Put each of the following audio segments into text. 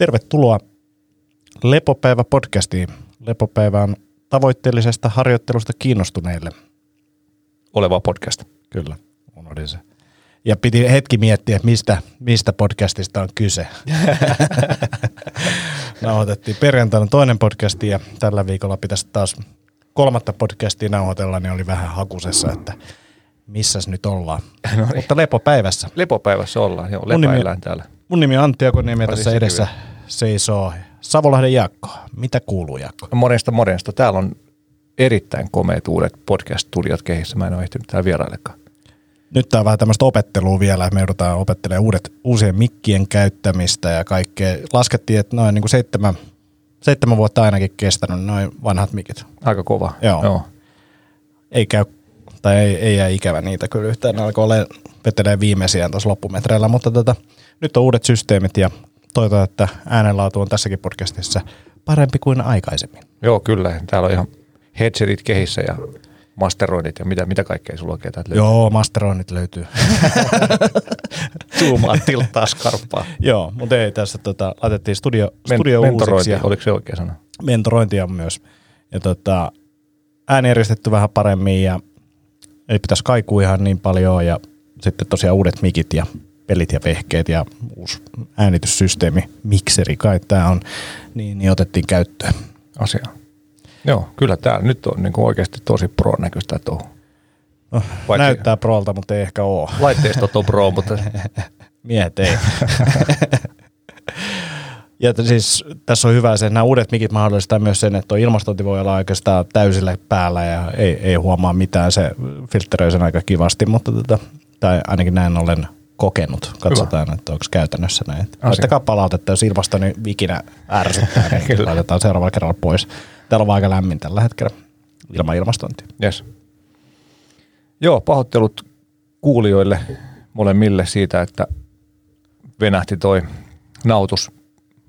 Tervetuloa Lepopäivä-podcastiin. Lepopäivä on tavoitteellisesta harjoittelusta kiinnostuneille. Oleva podcast. Kyllä, unohdin se. Ja piti hetki miettiä, että mistä, mistä podcastista on kyse. Nauhoitettiin perjantaina toinen podcasti ja tällä viikolla pitäisi taas kolmatta podcastia nauhoitella, niin oli vähän hakusessa, että missäs nyt ollaan. No niin. Mutta lepopäivässä. Lepopäivässä ollaan, joo, Mun nimi- lepäillään täällä. Mun nimi on Antti Akoniemi ja tässä edessä seisoo Savolahden Jaakko. Mitä kuuluu Jaakko? Morjesta, morjesta. Täällä on erittäin komeet uudet podcast-studiot kehissä. Mä en ole ehtinyt täällä vieraillekaan. Nyt tää on vähän tämmöistä opettelua vielä. Me joudutaan opettelemaan uudet, uusien mikkien käyttämistä ja kaikkea. Laskettiin, että noin niin kuin seitsemän, seitsemän vuotta ainakin kestänyt noin vanhat mikit. Aika kova. Joo. joo. Ei käy, tai ei, ei jää ikävä niitä kyllä yhtään. Ne alkoi olemaan, vetelee viimeisiään tuossa loppumetreillä, mutta tota, nyt on uudet systeemit ja toivotaan, että äänenlaatu on tässäkin podcastissa parempi kuin aikaisemmin. Joo, kyllä. Täällä on ihan headsetit kehissä ja masteroinnit ja mitä, mitä kaikkea sulla oikein täältä löytyy. Joo, masteroinnit löytyy. Zoomaa, tilttaa, skarppaa. Joo, mutta ei tässä tota, laitettiin studio, Men- studio mentorointi, uusiksi ja oliko se oikea sana? mentorointia myös. Ja tota, ääni järjestetty vähän paremmin ja ei pitäisi kaikua ihan niin paljon ja sitten tosiaan uudet mikit ja pelit ja vehkeet ja uusi äänityssysteemi, mikseri kai tämä on, niin, niin otettiin käyttöön. Asia. Joo, kyllä täällä nyt on niin oikeasti tosi pro-näköistä touhu. No, Vaikka- näyttää prolta, mutta ei ehkä ole. Laitteistot on pro, mutta Miehet ei. ja siis tässä on hyvä se, että nämä uudet mikit mahdollistaa myös sen, että tuo ilmastointi voi olla oikeastaan täysillä päällä ja ei, ei huomaa mitään. Se filtteröi sen aika kivasti, mutta tota, tai ainakin näin olen kokenut. Katsotaan, hyvä. että onko käytännössä näin. Laittakaa palautetta, jos ilmastoni vikinä ärsyttää, niin laitetaan seuraavalla kerralla pois. Täällä on aika lämmin tällä hetkellä ilman ilmastointia. Yes. Joo, pahoittelut kuulijoille molemmille siitä, että venähti toi nautus,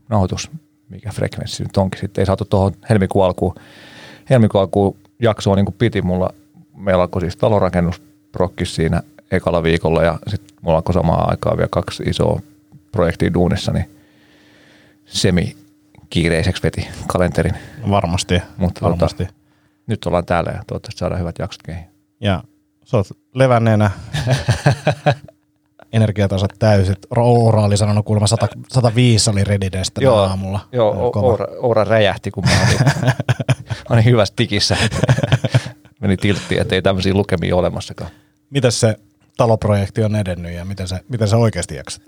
nautus mikä frekvenssi nyt onkin. Sitten ei saatu tuohon helmikuun alkuun, helmikuun alkuun jaksoa niin kuin piti. Mulla, meillä alkoi siis talorakennusprokkis siinä ekalla viikolla ja sitten mulla alkoi samaan aikaan vielä kaksi isoa projektia duunissa, niin semi kiireiseksi veti kalenterin. Varmasti, Mutta varmasti. Tota, nyt ollaan täällä ja toivottavasti saadaan hyvät jaksot kehiin. Ja sä oot levänneenä, energiatasot täysit. Oura oli sanonut kuulemma 100, 105 oli readiness tänä aamulla. Joo. Oura, Oura räjähti, kun mä olin, olin hyvässä tikissä. Meni tilttiin, että ei tämmöisiä lukemia ole olemassakaan. Miten se taloprojekti on edennyt ja miten se, miten se oikeasti jaksat?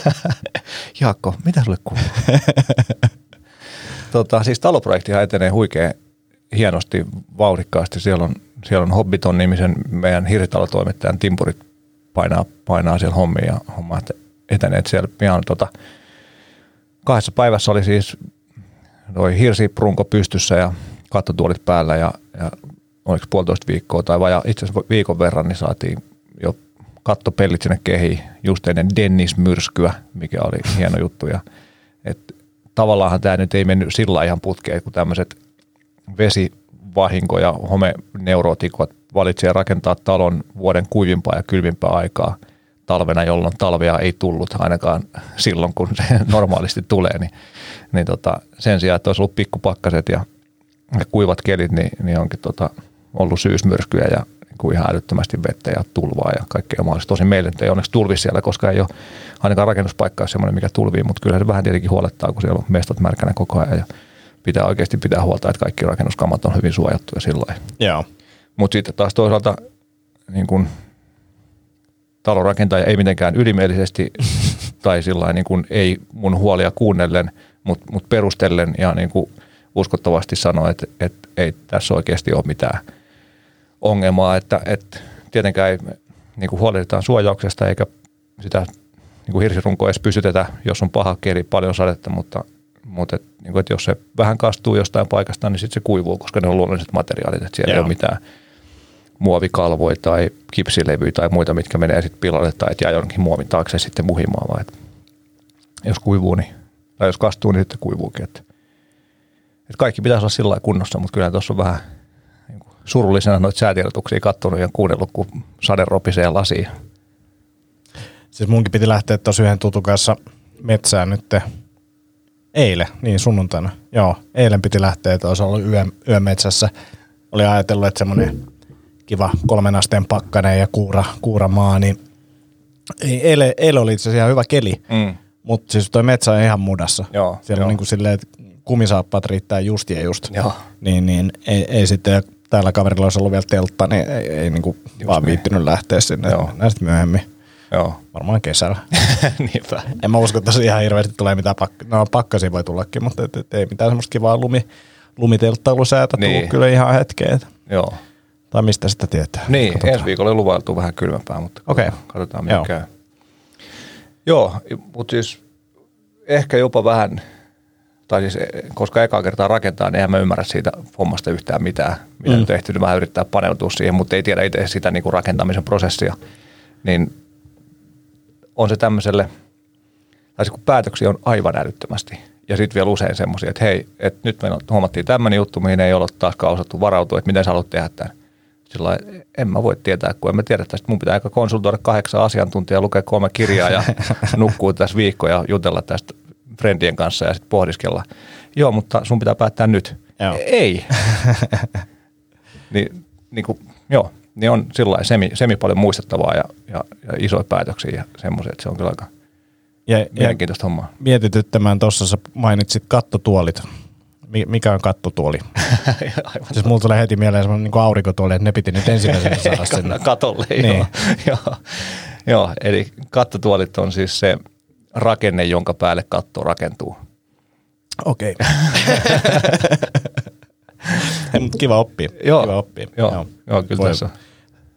Jaakko, mitä sulle kuuluu? tota, siis taloprojektihan etenee huikein hienosti, vauhdikkaasti. Siellä on, siellä on Hobbiton-nimisen meidän hirsitalotoimittajan timpurit painaa, painaa siellä hommia ja homma etenee siellä pian tota, kahdessa päivässä oli siis toi hirsiprunko pystyssä ja kattotuolit päällä ja, ja oliko puolitoista viikkoa tai vajaa itse asiassa viikon verran, niin saatiin jo kattopellit sinne kehiin just ennen Dennis-myrskyä, mikä oli hieno juttu. Ja, et, tavallaanhan tämä nyt ei mennyt sillä ihan putkeen, kun tämmöiset vesivahinko ja homeneurotikot valitsee rakentaa talon vuoden kuivimpaa ja kylmimpää aikaa talvena, jolloin talvea ei tullut ainakaan silloin, kun se normaalisti tulee, niin, niin tota, sen sijaan, että olisi ollut pikkupakkaset ja, ja kuivat kelit, niin, niin onkin tota, ollut syysmyrskyjä ja niin kuin ihan älyttömästi vettä ja tulvaa ja kaikkea mahdollista. Tosin meille nyt ei onneksi tulvi siellä, koska ei ole ainakaan rakennuspaikka semmoinen, mikä tulvii, mutta kyllä se vähän tietenkin huolettaa, kun siellä on mestot märkänä koko ajan ja pitää oikeasti pitää huolta, että kaikki rakennuskamat on hyvin suojattuja sillä lailla. Joo. Mutta sitten taas toisaalta niin kun, talonrakentaja ei mitenkään ylimielisesti tai sillä niin kun, ei mun huolia kuunnellen, mutta mut perustellen ja niin kun, uskottavasti sanoi, että, että ei tässä oikeasti ole mitään ongelmaa, että, että tietenkään ei niin kuin huolehditaan suojauksesta eikä sitä niin kuin hirsirunkoa edes pysytetä, jos on paha keli, paljon sadetta, mutta, mutta et, niin kuin, että jos se vähän kastuu jostain paikasta, niin sitten se kuivuu, koska ne on luonnolliset materiaalit, että siellä Joo. ei ole mitään muovikalvoja tai kipsilevyjä tai muita, mitkä menee sitten pilalle tai että jää jonnekin muovin taakse sitten muhimaan, vaan että jos kuivuu, niin, tai jos kastuu, niin sitten kuivuukin. Että, että kaikki pitäisi olla sillä lailla kunnossa, mutta kyllä tuossa on vähän surullisena noita säätiedotuksia katsonut ja kuunnellut, kun sade ropisee lasiin. Siis munkin piti lähteä tosi yhden tutun kanssa metsään nyt Eilen, niin sunnuntaina. Joo, eilen piti lähteä, että olisi ollut yö, yömetsässä. Oli ajatellut, että semmoinen kiva kolmen asteen pakkanen ja kuura, kuura maa, niin ei, eilen, eilen oli itse asiassa ihan hyvä keli, Mm. mutta siis toi metsä on ihan mudassa. Joo, Siellä joo. on niin kuin silleen, että kumisaappaat riittää just ja just. Joo. Niin, niin ei, ei sitten, täällä kaverilla olisi ollut vielä teltta, niin ei, ei niin kuin vaan niin. viittinyt lähteä sinne. Joo. Näin sitten myöhemmin, Joo. varmaan kesällä. Niinpä. En mä usko, että se ihan hirveästi tulee mitään pakka. No pakkasia voi tullakin, mutta et, et, ei mitään semmoista kivaa lumi, lumitelttailusäätä niin. Tullut kyllä ihan hetkeen. Joo. Tai mistä sitä tietää. Niin, Katsotaan. ensi viikolla luvailtu vähän kylmempää, mutta Okei. katsotaan miten Joo. käy. Joo, mutta siis ehkä jopa vähän, tai siis eh, koska ekaa kertaa rakentaa, niin eihän mä ymmärrä siitä hommasta yhtään mitään. Mitä Mm. on tehty, niin vähän yrittää paneutua siihen, mutta ei tiedä itse sitä niin kuin rakentamisen prosessia. Niin on se tämmöiselle, tai siis kun päätöksiä on aivan älyttömästi. Ja sitten vielä usein semmoisia, että hei, että nyt me huomattiin tämmöinen juttu, mihin ei ole taaskaan osattu varautua, että miten sä haluat tehdä tämän. Sillä en mä voi tietää, kun en mä tiedä tästä. Mun pitää aika konsultoida kahdeksan asiantuntijaa, lukea kolme kirjaa ja nukkuu tässä viikkoja ja jutella tästä friendien kanssa ja sitten pohdiskella. Joo, mutta sun pitää päättää nyt. Joo. Ei. niin, niin kuin, joo, niin on sillä semi, semi paljon muistettavaa ja, ja, ja isoja päätöksiä ja semmoisia, että se on kyllä aika Ja, ja mielenkiintoista hommaa. mietityttämään tuossa sä mainitsit kattotuolit. Mi- Mikä on kattotuoli? Aivan Siis mulla tulee heti mieleen semmoinen niin aurinkotuoli, että ne piti nyt ensimmäisenä saada sinne. katolle. Niin. Joo. joo. joo, eli kattotuolit on siis se rakenne, jonka päälle katto rakentuu. Okei. Okay. kiva oppia. Joo. Kiva oppia. Joo, joo kyllä Voi tässä on.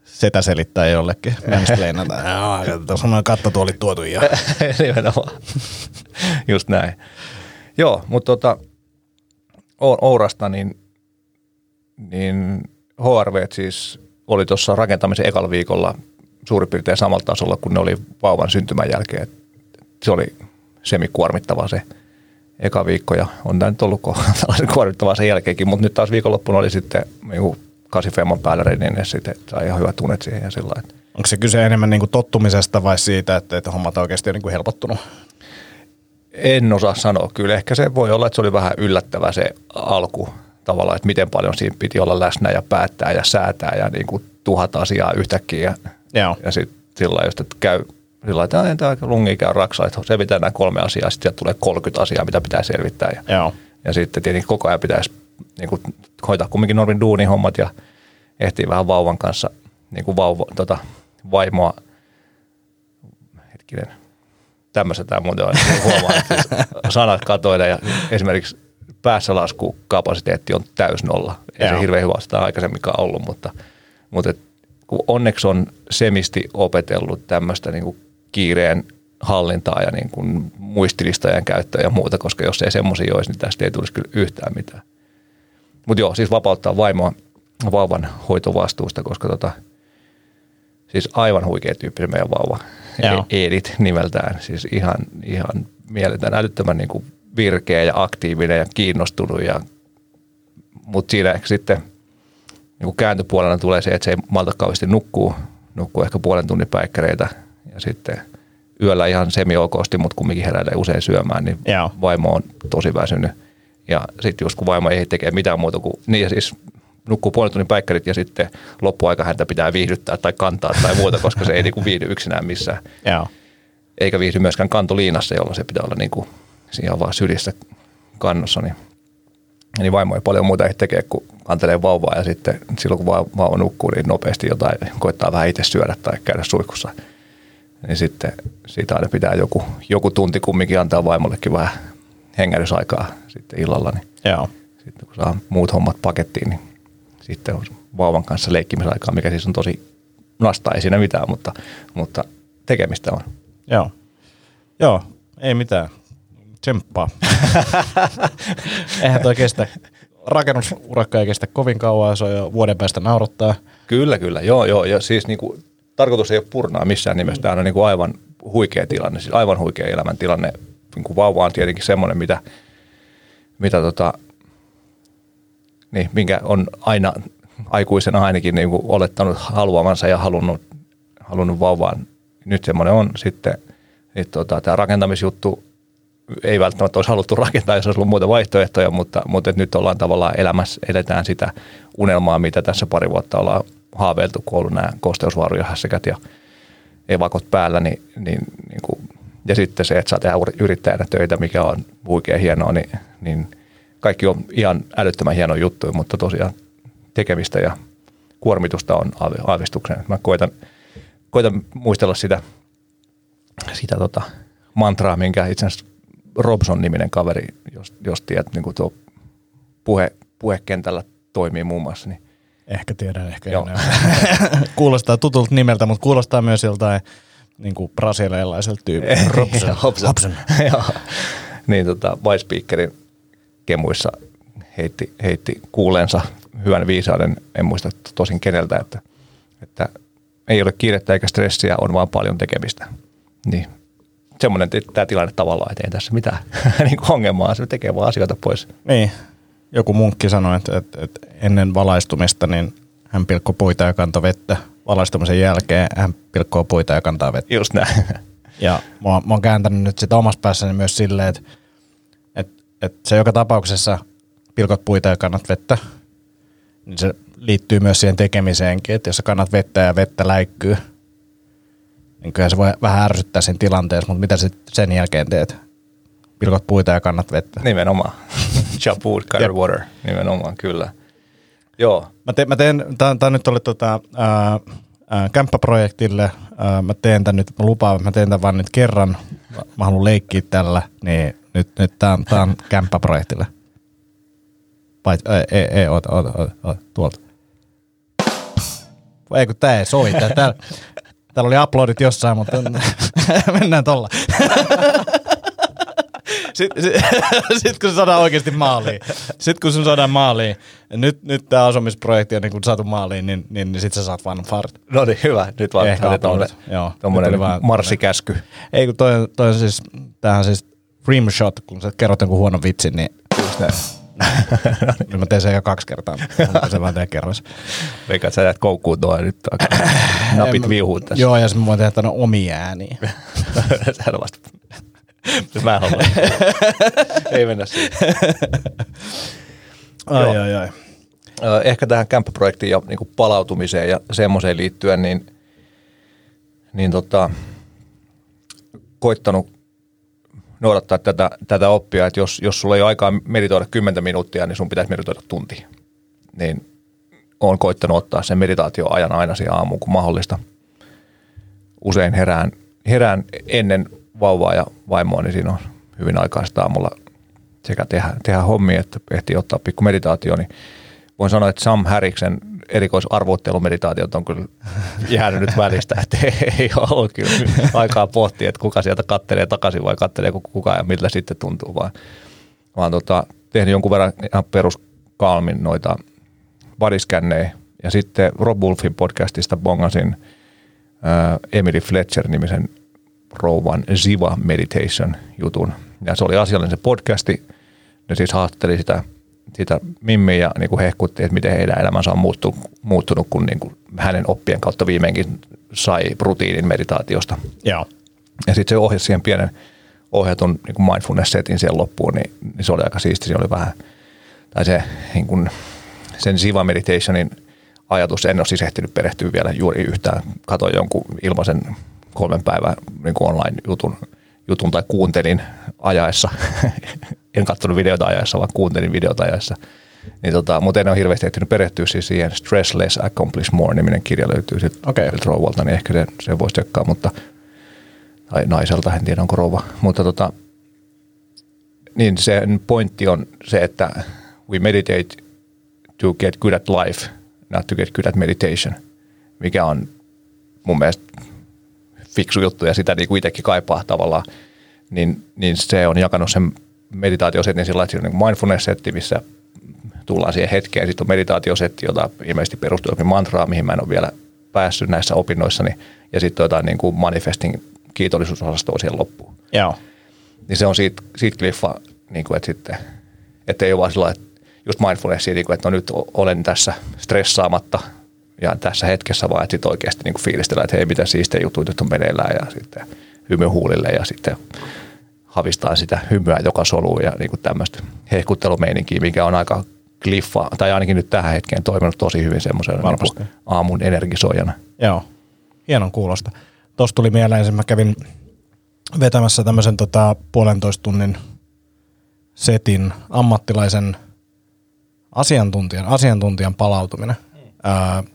Setä selittää jollekin. Mansplainata. Joo, Tuossa on noin kattotuolit tuotu ja Nimenomaan. Just näin. Joo, mutta tota, Ourasta niin, niin HRV siis oli tuossa rakentamisen ekalla viikolla suurin piirtein samalla tasolla kuin ne oli vauvan syntymän jälkeen. Se oli semikuormittava se eka viikko ja on tämä nyt ollut tällaisen kuormittavaa sen jälkeenkin, mutta nyt taas viikonloppuna oli sitten niin kasifemman päällä niin sitten sai ihan hyvät tunet siihen ja sillä että onko se kyse enemmän niin kuin tottumisesta vai siitä, että, että hommat oikeasti on niin kuin helpottunut? En osaa sanoa. Kyllä ehkä se voi olla, että se oli vähän yllättävä se alku tavallaan, että miten paljon siinä piti olla läsnä ja päättää ja säätää ja niin kuin tuhat asiaa yhtäkkiä. Ja, Joo. ja sitten sillä lailla että käy sillä lailla, että "Ai, tämä lungi käy raksaa, että selvitään nämä kolme asiaa, sitten sieltä tulee 30 asiaa, mitä pitää selvittää. Ja, Joo. ja sitten tietenkin koko ajan pitäisi niin kuin, hoitaa kumminkin Normin duunin hommat ja ehtii vähän vauvan kanssa niin kuin vauva, tota, vaimoa, hetkinen, tämmöistä tämä muuten on, huomaa, että siis sanat katoida ja esimerkiksi päässä laskukapasiteetti on täys nolla. Ei Joo. se hirveän hyvä sitä aikaisemminkaan ollut, mutta, mutta et, kun onneksi on semisti opetellut tämmöistä niin kuin kiireen hallintaa ja niin kuin muistilistojen käyttöä ja muuta, koska jos ei semmoisia olisi, niin tästä ei tulisi kyllä yhtään mitään. Mutta joo, siis vapauttaa vaimoa vauvan hoitovastuusta, koska tota, siis aivan huikea tyyppi se meidän vauva. Joo. E- Edith nimeltään, siis ihan, ihan mieletön, älyttömän niin kuin virkeä ja aktiivinen ja kiinnostunut. Ja, mutta siinä ehkä sitten niin kuin kääntöpuolella tulee se, että se ei malta kauheasti nukkuu, nukkuu ehkä puolen tunnin päikkäreitä ja sitten yöllä ihan semi-okosti, mutta kumminkin heräilee usein syömään, niin Joo. vaimo on tosi väsynyt. Ja sitten just kun vaimo ei tekee mitään muuta kuin, niin ja siis nukkuu puolen tunnin päikkärit ja sitten loppuaika häntä pitää viihdyttää tai kantaa tai muuta, koska se ei niinku viihdy yksinään missään. Joo. Eikä viihdy myöskään kantoliinassa, jolloin se pitää olla niinku siinä vaan sylissä kannossa. Niin, niin vaimo ei paljon muuta ei tekee kuin kantelee vauvaa ja sitten silloin kun va- vauva nukkuu, niin nopeasti jotain koittaa vähän itse syödä tai käydä suihkussa. Niin sitten siitä aina pitää joku, joku tunti kumminkin antaa vaimollekin vähän hengähdysaikaa sitten illalla. Niin Joo. sitten kun saa muut hommat pakettiin, niin sitten on vauvan kanssa leikkimisaikaa, mikä siis on tosi nasta, ei siinä mitään, mutta, mutta tekemistä on. Joo. Joo, ei mitään. Tsemppaa. Eihän toi kestä. Rakennusurakka ei kestä kovin kauan, se on jo vuoden päästä naurattaa. Kyllä, kyllä. Joo, joo. Ja siis niin kuin, tarkoitus ei ole purnaa missään nimessä. Tämä on niin kuin aivan huikea tilanne, siis aivan huikea elämäntilanne. Niin kuin vauva on tietenkin semmoinen, mitä, mitä tota, niin, minkä on aina aikuisena ainakin niin kuin olettanut haluamansa ja halunnut, halunnut vauvaan. Nyt semmoinen on sitten, sitten tota, tämä rakentamisjuttu ei välttämättä olisi haluttu rakentaa, jos olisi ollut muita vaihtoehtoja, mutta, mutta nyt ollaan tavallaan elämässä, eletään sitä unelmaa, mitä tässä pari vuotta ollaan haaveiltu, kun on ollut nämä kosteusvauriohässäkät ja evakot päällä, niin, niin, niin kuin, ja sitten se, että saa tehdä yrittäjänä töitä, mikä on huikea hienoa, niin, niin kaikki on ihan älyttömän hieno juttu, mutta tosiaan tekemistä ja kuormitusta on aavistuksen. Mä koitan, koitan muistella sitä, sitä tota mantraa, minkä itse asiassa Robson-niminen kaveri, jos, jos tiedät, niin kuin tuo puhe, puhekentällä toimii muun muassa, niin Ehkä tiedän, ehkä Joo. kuulostaa tutulta nimeltä, mutta kuulostaa myös joltain niin kuin brasilialaiselta tyypiltä. Robson. Hobson. Joo. niin tota, Speakerin kemuissa heitti, heitti kuuleensa hyvän viisauden, en muista tosin keneltä, että, että ei ole kiirettä eikä stressiä, on vaan paljon tekemistä. Niin semmoinen tämä tilanne tavallaan, että ei tässä mitään niin ongelmaa, se tekee vaan asioita pois. Niin, joku munkki sanoi, että, että, että ennen valaistumista niin hän pilkkoi puita ja kantoi vettä. Valaistumisen jälkeen hän pilkkoo puita ja kantaa vettä. Just näin. Ja mä, mä oon kääntänyt nyt sitä omassa päässäni myös silleen, että, että, että se joka tapauksessa pilkot puita ja kannat vettä, niin se liittyy myös siihen tekemiseenkin, että jos sä kannat vettä ja vettä läikkyy, niin kyllä se voi vähän ärsyttää sen tilanteessa, mutta mitä sitten sen jälkeen teet? Pilkot puita ja kannat vettä. Nimenomaan. Chop wood, cut water. Nimenomaan, kyllä. Joo. Mä, te, mä teen, tää, nyt oli tota, ää, ää, kämppäprojektille, ää, mä teen tän nyt, mä lupaan, mä teen tän vaan nyt kerran, mä, mä haluan leikkiä tällä, niin nyt, nyt tää on, tää on kämppäprojektille. Paitsi, ei, ei, ei, oota, oota, oota, oota, tuolta. Ei kun tää ei soita. Täällä, täällä oli uploadit jossain, mutta mennään tolla. Sitten sit, sit, kun se saadaan oikeasti maaliin, sitten kun se saadaan maaliin, nyt, nyt tämä asumisprojekti on niin kun saatu maaliin, niin, niin, niin sitten sä saat vaan fart. No niin, hyvä. Nyt vaan Ehkä tuommoinen marssikäsky. Ei kun toi, toi on siis, tämähän siis rimshot, kun sä kerrot jonkun huonon vitsin, niin just näin. niin mä teen sen jo kaksi kertaa, se vaan teen kerros. Veikka, sä jäät koukkuun tuo nyt napit viuhuun tässä. Joo, ja sitten mä voin tehdä tänne omia ääniä. Sehän on vasta Mä haluan. Ei mennä siihen. Ai, ai, ai. Ehkä tähän kämppäprojektiin ja niin palautumiseen ja semmoiseen liittyen, niin, niin tota, koittanut noudattaa tätä, tätä oppia, että jos, jos sulla ei ole aikaa meditoida 10 minuuttia, niin sun pitäisi meditoida tunti. Niin olen koittanut ottaa sen meditaatioajan aina siihen aamuun, kun mahdollista. Usein herään, herään ennen vauvaa ja vaimoa, niin siinä on hyvin aikaista aamulla sekä tehdä, tehdä hommia, että ehtii ottaa pikku meditaatio, niin voin sanoa, että Sam Häriksen erikoisarvoittelumeditaatiot on kyllä jäänyt nyt välistä, että ei ole kyllä aikaa pohtia, että kuka sieltä kattelee takaisin vai kattelee kuka ja miltä sitten tuntuu, vaan, vaan tota, tehnyt jonkun verran ihan peruskalmin noita bodyskännejä ja sitten Rob Wolfin podcastista bongasin äh, Emily Fletcher-nimisen rouvan Ziva Meditation jutun. Ja se oli asiallinen se podcasti. Ne siis haastatteli sitä, sitä Mimmiä ja niin kuin hehkutti, että miten heidän elämänsä on muuttunut, muuttunut kun niin kuin hänen oppien kautta viimeinkin sai rutiinin meditaatiosta. Joo. Ja sitten se ohjasi siihen pienen ohjatun niin kuin mindfulness-setin siihen loppuun, niin, niin, se oli aika siisti. Se oli vähän, tai se niin kuin, sen Ziva Meditationin ajatus, en ole siis ehtinyt perehtyä vielä juuri yhtään. Katoin jonkun ilmaisen kolmen päivän niin kuin online-jutun jutun tai kuuntelin ajaessa. en katsonut videota ajaessa, vaan kuuntelin videota ajaessa. Niin tota, mutta en ole hirveästi ehtinyt perehtyä siis siihen Stress Less Accomplish More niminen kirja löytyy sitten okay. rouvalta, niin ehkä se, se voisi tsekkaa, mutta tai naiselta, en tiedä onko rouva. Mutta tota, niin sen pointti on se, että we meditate to get good at life, not to get good at meditation, mikä on mun mielestä fiksu juttu ja sitä niin kuin itsekin kaipaa tavallaan, niin, niin se on jakanut sen meditaatiosetin sillä että niin mindfulness-setti, missä tullaan siihen hetkeen. Sitten on meditaatiosetti, jota ilmeisesti perustuu jokin mantraa, mihin mä en ole vielä päässyt näissä opinnoissani. Ja sitten jotain niin kuin manifesting kiitollisuusosastoa siihen loppuun. Joo. Niin se on siitä, siitä kliffa, niin kuin, että sitten, että ei ole vaan sillä että just mindfulnessia, niin kuin, että no nyt olen tässä stressaamatta ja tässä hetkessä vaan, että sitten oikeasti niin fiilistellä, että hei, mitä siistejä juttuja nyt on meneillään ja sitten hymy huulille ja sitten havistaa sitä hymyä joka soluun ja niin kuin tämmöistä hehkuttelumeininkiä, mikä on aika kliffa, tai ainakin nyt tähän hetkeen toiminut tosi hyvin semmoisena niin aamun energisoijana. Joo, hienon kuulosta. Tuosta tuli mieleen, että mä kävin vetämässä tämmöisen tota, puolentoista tunnin setin ammattilaisen asiantuntijan, asiantuntijan palautuminen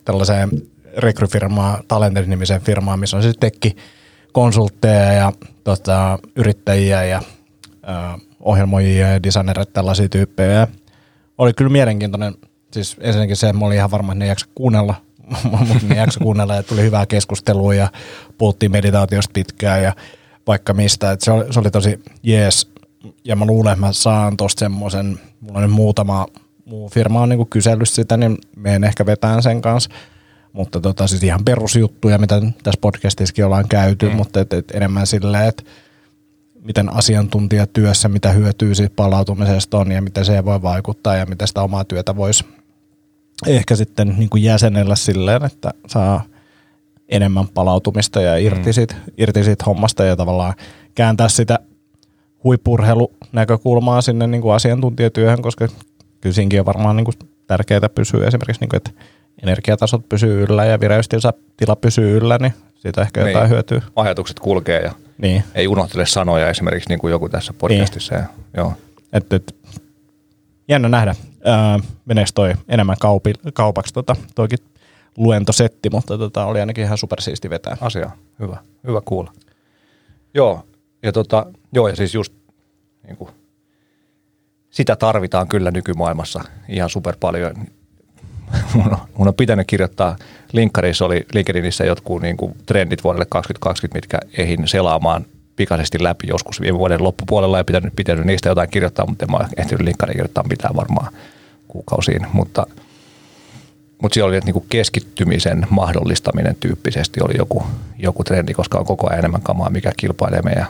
tällaiseen rekryfirmaan, Talented-nimiseen firmaan, missä on siis tekki konsultteja ja tota, yrittäjiä ja ää, ohjelmoijia ja designereita, tällaisia tyyppejä. Oli kyllä mielenkiintoinen, siis ensinnäkin se, että mä olin ihan varma, että ne jaksa kuunnella, mutta ne jaksa kuunnella ja tuli hyvää keskustelua ja puhuttiin meditaatiosta pitkään ja vaikka mistä. Et se, oli, se oli tosi jees ja mä luulen, että mä saan tosta semmoisen, mulla on nyt muutama muu firma on niinku kysellyt sitä, niin menen ehkä vetään sen kanssa. Mutta tota, siis ihan perusjuttuja, mitä tässä podcastissakin ollaan käyty, mm. mutta et, et enemmän silleen, että miten asiantuntijatyössä, mitä hyötyy siitä palautumisesta on ja miten se voi vaikuttaa ja miten sitä omaa työtä voisi ehkä sitten niin kuin jäsenellä silleen, että saa enemmän palautumista ja irti, mm. siitä, irti siitä hommasta ja tavallaan kääntää sitä huippurheilunäkökulmaa sinne niin kuin asiantuntijatyöhön, koska kyllä siinäkin on varmaan niin kuin tärkeää pysyä esimerkiksi, niin kuin, että energiatasot pysyy yllä ja vireystila pysyy yllä, niin siitä ehkä jotain niin. hyötyy. Ajatukset kulkee ja niin. ei unohtele sanoja esimerkiksi niin kuin joku tässä podcastissa. Niin. Ja, joo. Et, et, jännä nähdä, öö, meneekö toi enemmän kaupi, kaupaksi tota, toikin luentosetti, mutta tota, oli ainakin ihan supersiisti vetää. Asia, hyvä, hyvä kuulla. Joo, ja, tota, joo, ja siis just niin kuin, sitä tarvitaan kyllä nykymaailmassa ihan super paljon. mun, on, mun on pitänyt kirjoittaa, linkkarissa oli LinkedInissä jotkut niin kuin trendit vuodelle 2020, mitkä ehin selaamaan pikaisesti läpi joskus viime vuoden loppupuolella ja pitänyt, pitänyt niistä jotain kirjoittaa, mutta en mä ehtinyt linkkariin kirjoittaa mitään varmaan kuukausiin. Mutta, mutta siellä oli, että niin keskittymisen mahdollistaminen tyyppisesti oli joku, joku trendi, koska on koko ajan enemmän kamaa, mikä kilpailee meidän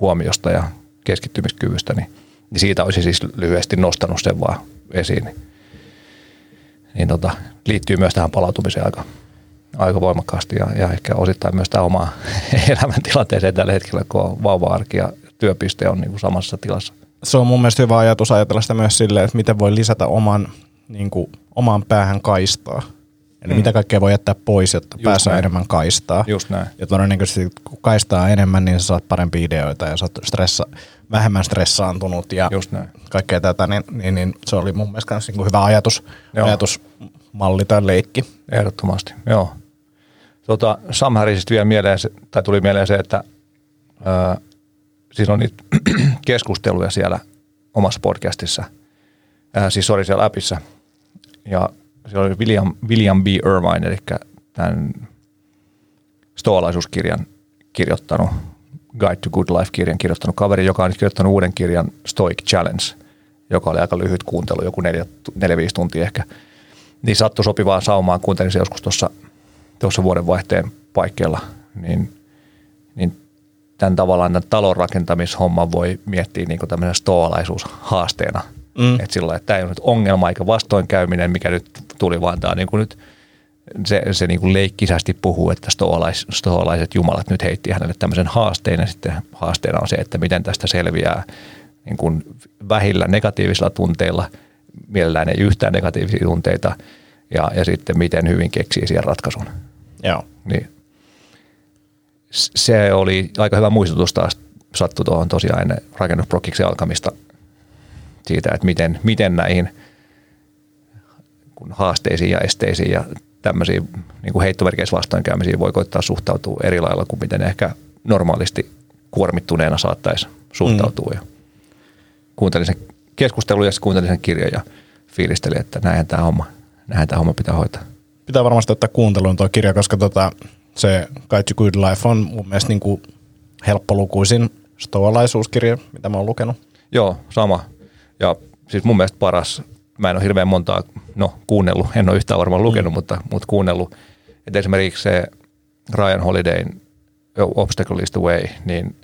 huomiosta ja keskittymiskyvystä, niin, niin siitä olisi siis lyhyesti nostanut sen vaan esiin. Niin, niin tota, liittyy myös tähän palautumiseen aika, aika voimakkaasti ja, ja ehkä osittain myös tämä oma elämäntilanteeseen tällä hetkellä, kun on vauva-arki ja työpiste on niin kuin samassa tilassa. Se on mun mielestä hyvä ajatus ajatella sitä myös silleen, että miten voi lisätä oman, niin kuin, oman päähän kaistaa Eli mm. mitä kaikkea voi jättää pois, jotta Just pääsee näin. enemmän kaistaa. Just näin. Ja todennäköisesti kun kaistaa enemmän, niin sä saat parempia ideoita ja sä oot stressa, vähemmän stressaantunut ja Just näin. kaikkea tätä, niin, niin, niin, se oli mun mielestä myös niin hyvä ajatus, Joo. ajatusmalli tai leikki. Ehdottomasti, joo. Tota, Sam Harrisista vielä mieleen, tai tuli mieleen se, että ää, siis on niitä keskusteluja siellä omassa podcastissa, ää, siis oli siellä appissa, ja se oli William, William B. Irvine, eli tämän stoalaisuuskirjan kirjoittanut, Guide to Good Life-kirjan kirjoittanut kaveri, joka on nyt kirjoittanut uuden kirjan Stoic Challenge, joka oli aika lyhyt kuuntelu, joku neljä, neljä viisi tuntia ehkä. Niin sattui sopivaan saumaan, kuuntelin se joskus tuossa, tuossa vuodenvaihteen paikkeilla, niin, niin tämän tavallaan tämän talon rakentamishomman voi miettiä niin tämmöisen stoalaisuushaasteena – Mm. Että sillä että tämä ei ole nyt ongelma eikä vastoinkäyminen, mikä nyt tuli, vaan tämä on niin kuin nyt se, se niin kuin leikkisästi puhuu, että stoalais, stoalaiset jumalat nyt heitti hänelle tämmöisen haasteen ja sitten haasteena on se, että miten tästä selviää niin kuin vähillä negatiivisilla tunteilla, mielellään ei yhtään negatiivisia tunteita ja, ja sitten miten hyvin keksii siihen ratkaisun. Joo. Niin. Se oli aika hyvä muistutus taas sattui tuohon tosiaan ennen rakennusprokkiksen alkamista – siitä, että miten, miten näihin kun haasteisiin ja esteisiin ja tämmöisiin niin kuin heittomerkeissä vastoinkäymisiin voi koittaa suhtautua eri lailla kuin miten ehkä normaalisti kuormittuneena saattaisi suhtautua. Mm. Ja kuuntelin sen keskustelun ja kuuntelin sen kirjan ja fiilistelin, että näinhän tämä homma, näinhän tämä homma pitää hoitaa. Pitää varmasti ottaa kuunteluun tuo kirja, koska tota, se Guide Good Life on mun mielestä niin kuin helppolukuisin stoalaisuuskirja, mitä mä oon lukenut. Joo, sama. Ja siis mun mielestä paras, mä en ole hirveän montaa, no kuunnellut, en ole yhtään varmaan lukenut, mm. mutta, mutta kuunnellut. Että esimerkiksi se Ryan Holidayn Obstacle is the Way, niin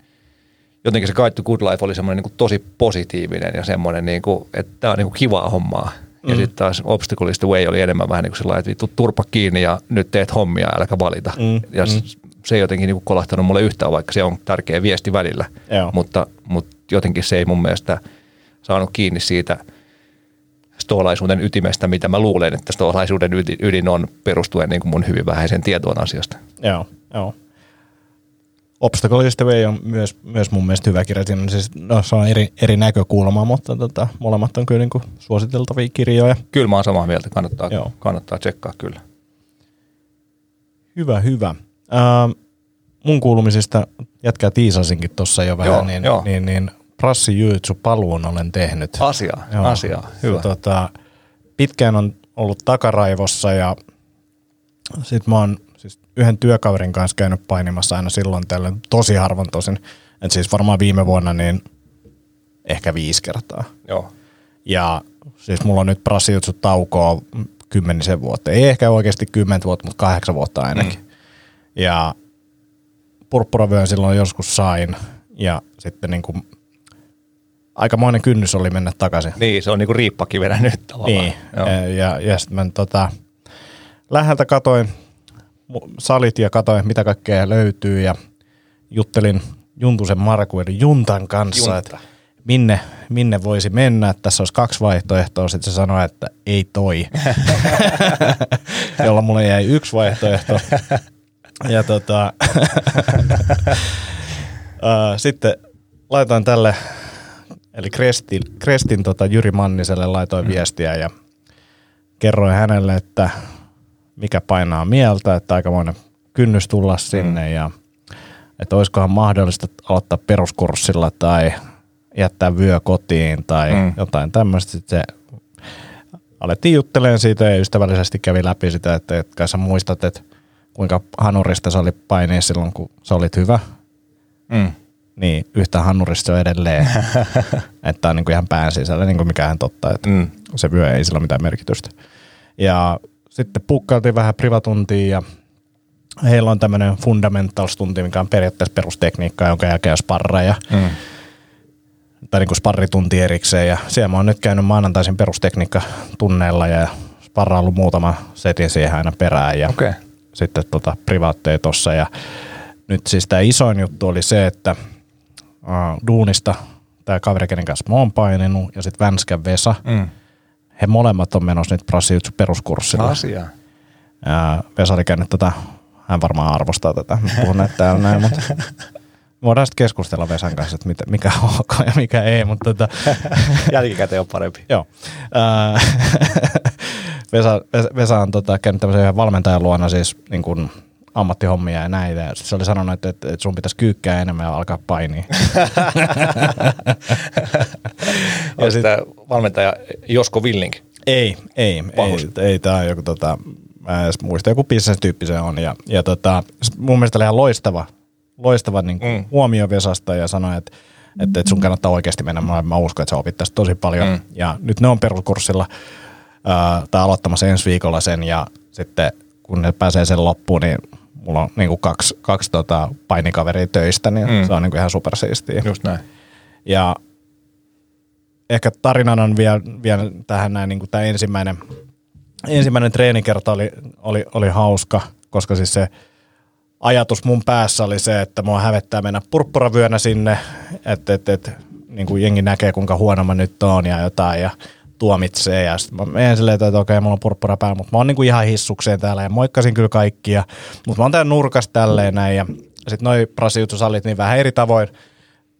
jotenkin se Guide to Good Life oli semmoinen niin tosi positiivinen ja semmoinen, niin kuin, että tämä on niin kuin kivaa hommaa. Ja mm. sitten taas Obstacle is the Way oli enemmän vähän niin kuin sellainen, että vittu turpa kiinni ja nyt teet hommia, äläkä valita. Mm. Ja mm. se ei jotenkin niin kuin kolahtanut mulle yhtään, vaikka se on tärkeä viesti välillä. Joo. Mutta, mutta jotenkin se ei mun mielestä saanut kiinni siitä stoalaisuuden ytimestä, mitä mä luulen, että stoalaisuuden ydin on perustuen niin kuin mun hyvin vähäisen tietoon asiasta. Joo, joo. Obstacle is the Way on myös, myös mun mielestä hyvä kirja. Siinä on, siis, no, se on eri, eri näkökulma, mutta tota, molemmat on kyllä niin kuin suositeltavia kirjoja. Kyllä mä oon samaa mieltä, kannattaa, Joo. kannattaa tsekkaa kyllä. Hyvä, hyvä. Äh, mun kuulumisista jätkää tiisasinkin tuossa jo vähän, joo, niin, joo. niin, niin Prassi Jyytsu paluun olen tehnyt. Asiaa, joo. asiaa, hyvä. Tota, pitkään on ollut takaraivossa ja sit mä oon siis yhden työkaverin kanssa käynyt painimassa aina silloin tällöin, tosi harvoin tosin. Et siis varmaan viime vuonna niin ehkä viisi kertaa. Joo. Ja siis mulla on nyt prassijutsu taukoa kymmenisen vuotta. Ei ehkä oikeasti kymmentä vuotta, mutta kahdeksan vuotta ainakin. Mm. Ja purppuravyön silloin joskus sain ja sitten niin kuin aikamoinen kynnys oli mennä takaisin. Niin, se on niin kuin riippakivenä nyt tavallaan. Niin, Joo. ja, ja sitten mä tota, läheltä katoin salit ja katoin, mitä kaikkea löytyy ja juttelin Juntusen Marku eli Juntan kanssa, Junta. että minne, minne voisi mennä. Että tässä olisi kaksi vaihtoehtoa. Sitten se sanoi, että ei toi, jolla mulle jäi yksi vaihtoehto. Ja tota, sitten laitoin tälle, eli Krestin, Krestin tota Jyri Manniselle laitoin mm. viestiä ja kerroin hänelle, että mikä painaa mieltä, että aikamoinen kynnys tulla sinne mm. ja että olisikohan mahdollista aloittaa peruskurssilla tai jättää vyö kotiin tai mm. jotain tämmöistä. Sitten se alettiin juttelemaan siitä ja ystävällisesti kävi läpi sitä, että, että kai sä muistat, että kuinka hanurista se oli painia silloin, kun sä olit hyvä. Mm. Niin yhtä hanurista on edelleen. että on niin kuin ihan pään sisällä, niin kuin mikään totta, että mm. se vyö ei sillä ole mitään merkitystä. Ja sitten pukkailtiin vähän privatuntia ja heillä on tämmöinen fundamentals-tunti, mikä on periaatteessa perustekniikkaa, jonka jälkeen sparra ja mm. tai niin kuin sparritunti erikseen. Ja siellä mä oon nyt käynyt maanantaisin perustekniikka-tunneilla ja sparraillut muutama setin siihen aina perään ja okay. sitten tota privaatteja tossa. Ja nyt siis tämä isoin juttu oli se, että uh, duunista tämä kaveri, kenen kanssa mä oon paininut ja sitten Vänskän Vesa mm – he molemmat on menossa nyt Brassijutsu peruskurssilla. Asia. Ja Vesa oli käynyt tätä, hän varmaan arvostaa tätä, puhun näitä täällä näin, mutta voidaan sitten keskustella Vesan kanssa, että mikä on ok ja mikä ei, mutta tota, Jälkikäteen on parempi. Joo. Vesa, Vesa on tota, käynyt tämmöisen valmentajan luona siis niin kuin ammattihommia ja näitä. Ja se oli sanonut, että, että, että sun pitäisi kyykkää enemmän ja alkaa painia. ja sitten valmentaja Josko Villing? Ei, ei, Pahus. ei, ei tämä on joku tota, mä en edes muista, joku business-tyyppi se on. Ja, ja tota, mun mielestä oli ihan loistava, loistava niin mm. huomio Vesasta ja sanoi, että, että, että sun kannattaa oikeasti mennä. Mä, mä uskon, että sä opit tästä tosi paljon. Mm. Ja nyt ne on peruskurssilla äh, tai aloittamassa ensi viikolla sen ja sitten kun ne pääsee sen loppuun, niin mulla on niin kuin kaksi, kaksi tota painikaveria töistä, niin mm. se on niin kuin ihan supersiistiä. Just näin. Ja ehkä tarinana on vielä, vielä tähän näin niin kuin tämä ensimmäinen, ensimmäinen treenikerta oli, oli, oli hauska, koska siis se ajatus mun päässä oli se, että mua hävettää mennä purppuravyönä sinne, että et, et, niin kuin jengi näkee kuinka huono mä nyt oon ja jotain ja tuomitsee. Ja sitten mä menen silleen, että okei, mulla on purppura päällä, mutta mä oon niinku ihan hissukseen täällä ja moikkasin kyllä kaikkia. Mutta mä oon täällä nurkassa tälleen näin ja sitten noi prasijutusalit niin vähän eri tavoin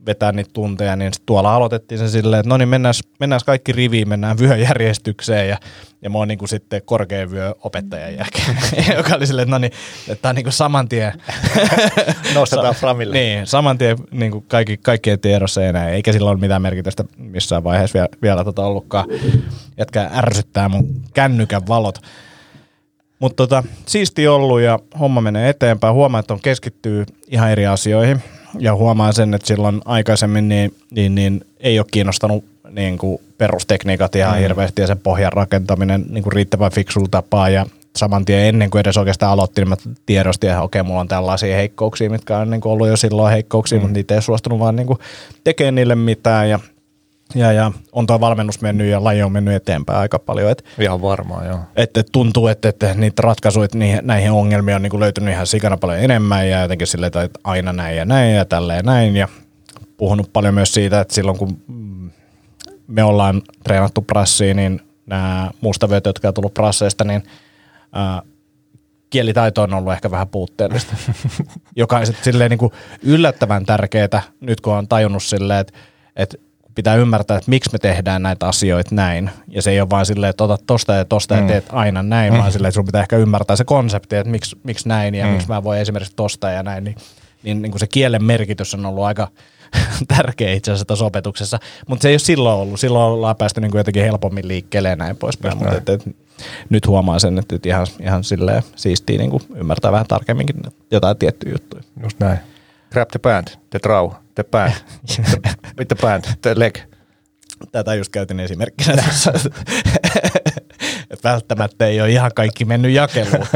vetää niitä tunteja, niin tuolla aloitettiin se silleen, että no niin mennään kaikki riviin, mennään vyöjärjestykseen ja, ja mä oon niin kuin sitten korkean vyö opettajan jälkeen, joka oli silleen, että no niin, että tämä on niin kuin saman tien. Nostetaan framille. niin, saman tien niin kuin kaikki, kaikkien tiedossa ei enää, eikä sillä ole mitään merkitystä missään vaiheessa vielä, vielä tota ollutkaan. Jätkä ärsyttää mun kännykän valot. Mutta tota, siisti ollut ja homma menee eteenpäin. Huomaa, että on keskittyy ihan eri asioihin ja huomaan sen, että silloin aikaisemmin niin, niin, niin ei ole kiinnostanut niin kuin perustekniikat ihan mm. hirveästi ja sen pohjan rakentaminen niin kuin riittävän fiksulla tapaa ja saman tien ennen kuin edes oikeastaan aloitti, niin mä tiedostin, että okei, mulla on tällaisia heikkouksia, mitkä on niin kuin ollut jo silloin heikkouksia, mm. mutta niitä ei suostunut vaan niin kuin tekemään niille mitään ja ja, ja on tuo valmennus mennyt ja laji on mennyt eteenpäin aika paljon. Et, ihan varmaan, joo. Että et tuntuu, että et niitä ratkaisuja niihin, näihin ongelmiin on niinku löytynyt ihan sikana paljon enemmän ja jotenkin silleen, että aina näin ja näin ja tälleen näin. Ja puhunut paljon myös siitä, että silloin kun me ollaan treenattu prassiin, niin nämä mustavyöt, jotka on tullut prasseista, niin ää, kielitaito on ollut ehkä vähän puutteellista, joka on silleen niin kuin yllättävän tärkeää nyt kun on tajunnut silleen, että, että pitää ymmärtää, että miksi me tehdään näitä asioita näin. Ja se ei ole vain silleen, että otat tosta ja tosta mm. ja teet aina näin, mm. vaan silleen, että sun pitää ehkä ymmärtää se konsepti, että miksi, miksi näin ja mm. miksi mä voin esimerkiksi tosta ja näin. Niin, niin, niin kuin se kielen merkitys on ollut aika tärkeä itse asiassa tässä opetuksessa. Mutta se ei ole silloin ollut. Silloin ollaan päästy niin kuin jotenkin helpommin liikkeelle ja näin poispäin. Mutta et, et, nyt huomaan sen, että nyt ihan, ihan silleen siistiä niin kuin ymmärtää vähän tarkemminkin jotain tiettyjä juttuja. Just näin. Grab the band, the draw, the band, the, with the band, the leg. Tätä just käytin esimerkkinä tässä. välttämättä ei ole ihan kaikki mennyt jakeluun.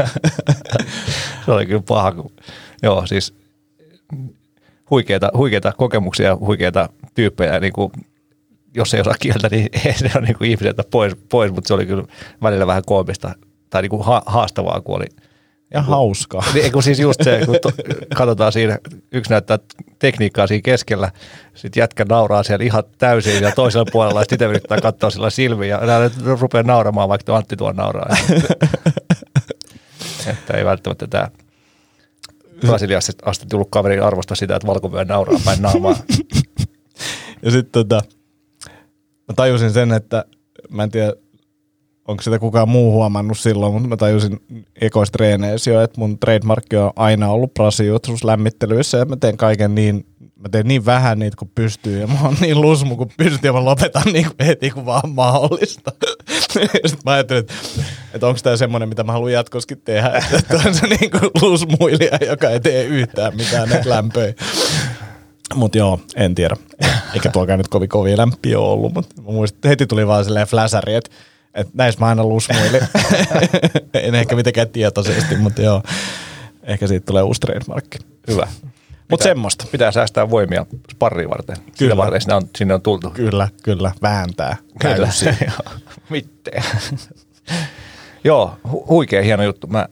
se oli kyllä paha. Kun, joo, siis huikeita, huikeita kokemuksia ja huikeita tyyppejä. Niin kuin, jos ei osaa kieltä, niin ei se ole niin kuin ihmiseltä pois, pois, mutta se oli kyllä välillä vähän koomista tai niin kuin ha- haastavaa, kun oli – ja hauskaa. Niin, kun siis just se, kun to, katsotaan siinä, yksi näyttää tekniikkaa siinä keskellä, sitten jätkä nauraa siellä ihan täysin ja toisella puolella sitten yrittää katsoa sillä silmiä ja nämä rupeaa nauramaan, vaikka Antti tuo nauraa. että ei välttämättä tämä Brasiliassa asti tullut kaveri arvosta sitä, että valkovyö nauraa päin naamaa. ja sitten tota, mä tajusin sen, että mä en tiedä, onko sitä kukaan muu huomannut silloin, mutta mä tajusin ekoistreeneissä jo, että mun trademarkki on aina ollut brasiutsus lämmittelyissä ja mä teen kaiken niin, mä teen niin vähän niitä kuin pystyy ja mä oon niin lusmu kuin pystyy ja mä lopetan niin kuin heti kuin vaan mahdollista. Sitten mä ajattelin, että, että onko tämä semmoinen, mitä mä haluan jatkoskin tehdä, että on se niin kuin lusmuilija, joka ei tee yhtään mitään näitä lämpöjä. Mutta joo, en tiedä. Eikä tuokaan nyt kovin kovin lämpiä ollut, mutta muistin, heti tuli vaan silleen fläsäri, että että näissä mä aina lusmuilin. en ehkä mitenkään tietoisesti, mutta joo. Ehkä siitä tulee uusi trademarkki. Hyvä. Mutta semmoista. Pitää säästää voimia sparriin varten. Kyllä. Sitä varten sinne on, sinne on tultu. Kyllä, kyllä. Vääntää. Kyllä. Mitteen. Joo, hu- huikea hieno juttu. Mä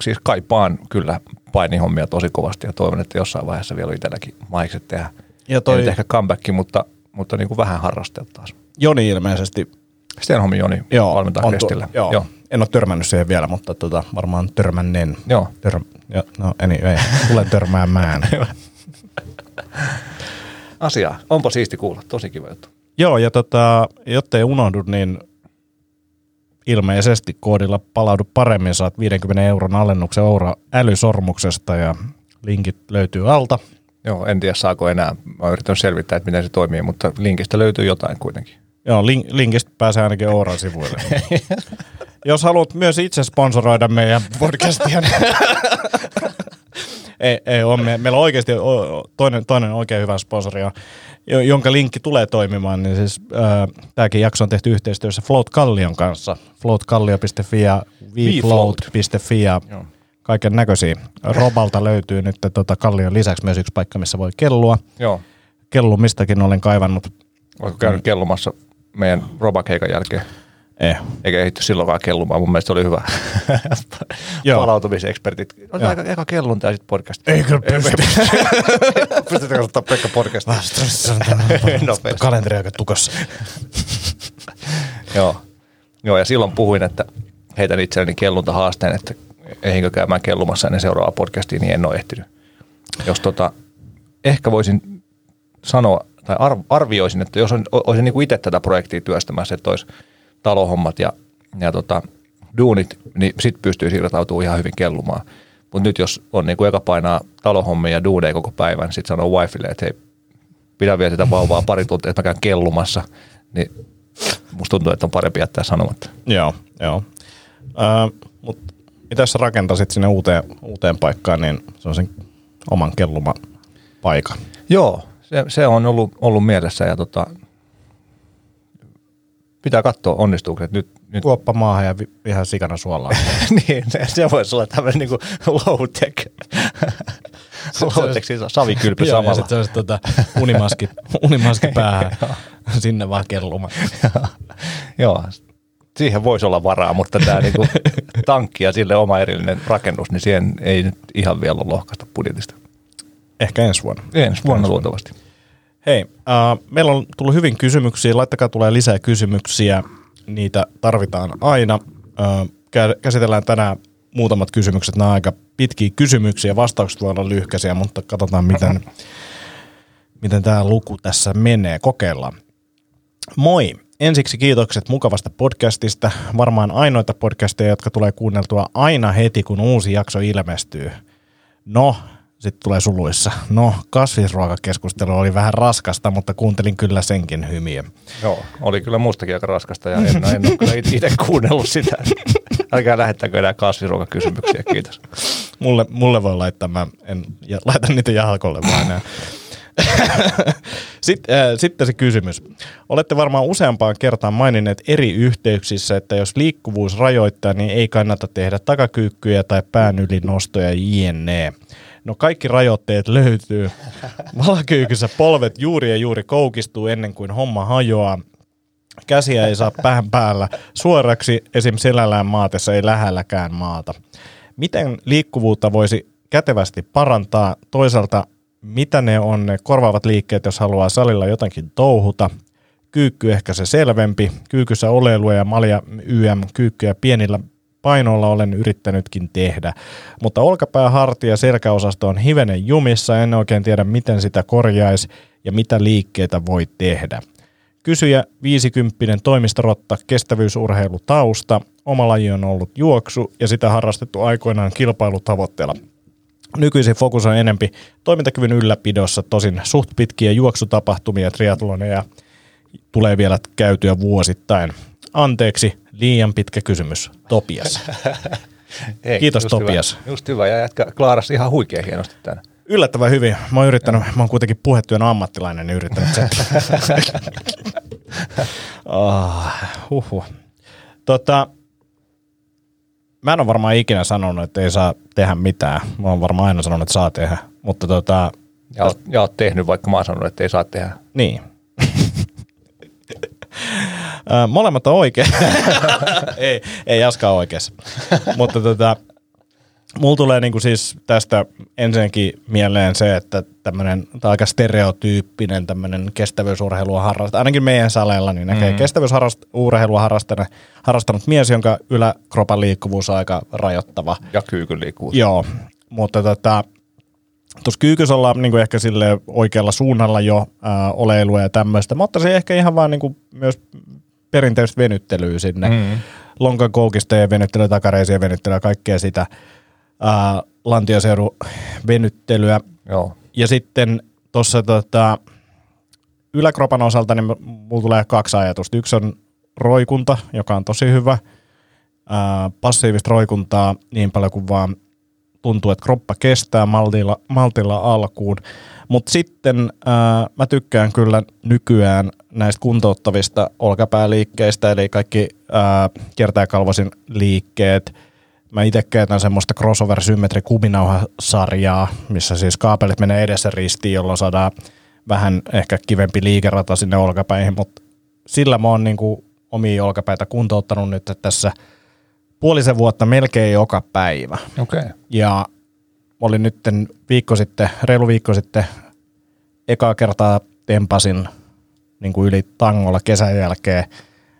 siis kaipaan kyllä painihommia tosi kovasti ja toivon, että jossain vaiheessa vielä itselläkin maikset tehdä. Ja toi... Ei ehkä comeback, mutta, mutta niin kuin vähän harrastelta taas. Joni ilmeisesti. Stenholmin Joni joo, valmentaa. Tu- joo. joo. En ole törmännyt siihen vielä, mutta tota, varmaan törmänneen. Joo. Tör, jo, no anyway, tulen törmäämään. Asia. Onpa siisti kuulla. Tosi kiva juttu. Joo, ja tota, jotta ei unohdu, niin ilmeisesti koodilla palaudu paremmin. Saat 50 euron alennuksen Oura älysormuksesta ja linkit löytyy alta. Joo, en tiedä saako enää. Mä oon yrittänyt selvittää, että miten se toimii, mutta linkistä löytyy jotain kuitenkin. Joo, link, linkistä pääsee ainakin Ouran sivuille. Jos haluat myös itse sponsoroida meidän podcastia, niin ei, ei ole. Me, meillä on oikeasti toinen, toinen oikein hyvä sponsori, jonka linkki tulee toimimaan. Niin siis, äh, tämäkin jakso on tehty yhteistyössä Float Kallion kanssa. floatkallio.fi ja vfloat.fi ja kaiken näköisiä. Robalta löytyy nyt tota Kallion lisäksi myös yksi paikka, missä voi kellua. Joo. Kellumistakin olen kaivannut. Oletko käynyt kellumassa meidän Robakeikan jälkeen? Ei. Eikä ehitty silloinkaan kellumaan. Mun mielestä se oli hyvä. Palautumisekspertit. On aika eka kellun ja sitten podcast. Ei kyllä pysty. Pystytkö katsomaan Pekka podcastia? Kalenteri aika tukossa. Joo. Joo, ja silloin puhuin, että heitän itselleni kellunta haasteen, että ehinkö käymään kellumassa ennen seuraavaa podcastia, niin en ole ehtinyt. Jos tota, ehkä voisin sanoa, tai arvioisin, että jos olisin niin kuin itse tätä projektia työstämässä, että olisi talohommat ja, ja tota, duunit, niin sitten pystyy siirtautumaan ihan hyvin kellumaan. Mutta nyt jos on niin kuin eka painaa talohommia ja duuneja koko päivän, niin sitten sanoo wifelle, että hei, pidä vielä sitä vauvaa pari tuntia, että mä käyn kellumassa, niin musta tuntuu, että on parempi jättää sanomatta. Joo, joo. Äh, mutta mitä sä rakentasit sinne uuteen, uuteen paikkaan, niin se on sen oman kelluman paikan. Joo, se, se on ollut, ollut mielessä ja tota, pitää katsoa onnistuuko nyt. nyt. Kuoppa maahan ja vi, ihan sikana suolaa. niin, se, se voisi olla tämmöinen niin low-tech. low-tech siis savikylpy Joo, samalla. Ja sitten se tota, unimaski, unimaski päähän, sinne vaan kellumaan. Joo, siihen voisi olla varaa, mutta tämä niinku tankki ja sille oma erillinen rakennus, niin siihen ei nyt ihan vielä ole lohkaista budjetista. Ehkä ensi vuonna. Ensi vuonna luultavasti. Hei, äh, meillä on tullut hyvin kysymyksiä. Laittakaa tulee lisää kysymyksiä. Niitä tarvitaan aina. Äh, käsitellään tänään muutamat kysymykset. Nämä on aika pitkiä kysymyksiä. Vastaukset voi olla lyhkäisiä, mutta katsotaan, miten, miten tämä luku tässä menee. Kokeillaan. Moi! Ensiksi kiitokset mukavasta podcastista. Varmaan ainoita podcasteja, jotka tulee kuunneltua aina heti, kun uusi jakso ilmestyy. No, sitten tulee suluissa. No, kasvisruokakeskustelu oli vähän raskasta, mutta kuuntelin kyllä senkin hymiä. Joo, oli kyllä mustakin aika raskasta ja en, en ole kyllä itse kuunnellut sitä. Älkää lähettäkö enää kasvisruokakysymyksiä, kiitos. Mulle, mulle voi laittaa, mä en ja, laita niitä jalkolle vaan enää. Sitten, äh, sitten se kysymys. Olette varmaan useampaan kertaan maininneet eri yhteyksissä, että jos liikkuvuus rajoittaa, niin ei kannata tehdä takakyykkyjä tai pään yli nostoja jne. No kaikki rajoitteet löytyy. Valakyykyssä polvet juuri ja juuri koukistuu ennen kuin homma hajoaa. Käsiä ei saa pään päällä suoraksi, esim. selällään maatessa ei lähelläkään maata. Miten liikkuvuutta voisi kätevästi parantaa? Toisaalta mitä ne on ne korvaavat liikkeet, jos haluaa salilla jotakin touhuta. Kyykky ehkä se selvempi. Kyykyssä oleilua ja malja YM kyykkyjä pienillä painoilla olen yrittänytkin tehdä. Mutta olkapää, hartia ja selkäosasto on hivenen jumissa, en oikein tiedä miten sitä korjaisi ja mitä liikkeitä voi tehdä. Kysyjä 50 toimistorotta, kestävyysurheilutausta, oma laji on ollut juoksu ja sitä harrastettu aikoinaan kilpailutavoitteella. Nykyisin fokus on enempi toimintakyvyn ylläpidossa, tosin suht pitkiä juoksutapahtumia, triatloneja tulee vielä käytyä vuosittain. Anteeksi, liian pitkä kysymys. Topias. Ei, Kiitos just Topias. Hyvä. Just hyvä ja jätkä klaarasi ihan huikein hienosti tänne. Yllättävän hyvin. Mä oon yrittänyt, mä oon kuitenkin puhetyön ammattilainen, niin yrittänyt sen. oh, huhhuh. Tota, mä en ole varmaan ikinä sanonut, että ei saa tehdä mitään. Mä oon varmaan aina sanonut, että saa tehdä. Mutta tota, ja, oot, ja oot tehnyt, vaikka mä oon sanonut, että ei saa tehdä. Niin. Molemmat on oikein. ei, ei Jaska oikeassa. Mutta tota, mulla tulee niinku siis tästä ensinnäkin mieleen se, että tämmöinen aika stereotyyppinen tämmöinen kestävyysurheilua harrastaa, ainakin meidän saleilla, niin näkee mm. kestävyysurheilua harrastanut, harrastanut mies, jonka yläkropan liikkuvuus on aika rajoittava. Ja kyykyn liikkuvuus. Joo, mutta tota, tuossa kyykyssä ollaan niin kuin ehkä sille oikealla suunnalla jo ää, oleilua ja tämmöistä. Mä ottaisin ehkä ihan vaan niin kuin myös perinteistä venyttelyä sinne. Mm. Lonkan koukisteen venyttelyä, takareisien venyttelyä, kaikkea sitä ää, lantioseudun venyttelyä. Joo. Ja sitten tuossa tota, yläkropan osalta niin mulla tulee kaksi ajatusta. Yksi on roikunta, joka on tosi hyvä. Ää, passiivista roikuntaa niin paljon kuin vaan tuntuu, että kroppa kestää maltilla, maltilla alkuun. Mutta sitten ää, mä tykkään kyllä nykyään näistä kuntouttavista olkapääliikkeistä, eli kaikki ää, kiertäjäkalvosin liikkeet. Mä itse käytän semmoista crossover symmetri kuminauhasarjaa, missä siis kaapelit menee edessä ristiin, jolloin saadaan vähän ehkä kivempi liikerata sinne olkapäihin, mutta sillä mä oon niinku omia olkapäitä kuntouttanut nyt tässä puolisen vuotta melkein joka päivä. Okay. Ja olin nyt viikko sitten, reilu viikko sitten, ekaa kertaa tempasin niin kuin yli tangolla kesän jälkeen,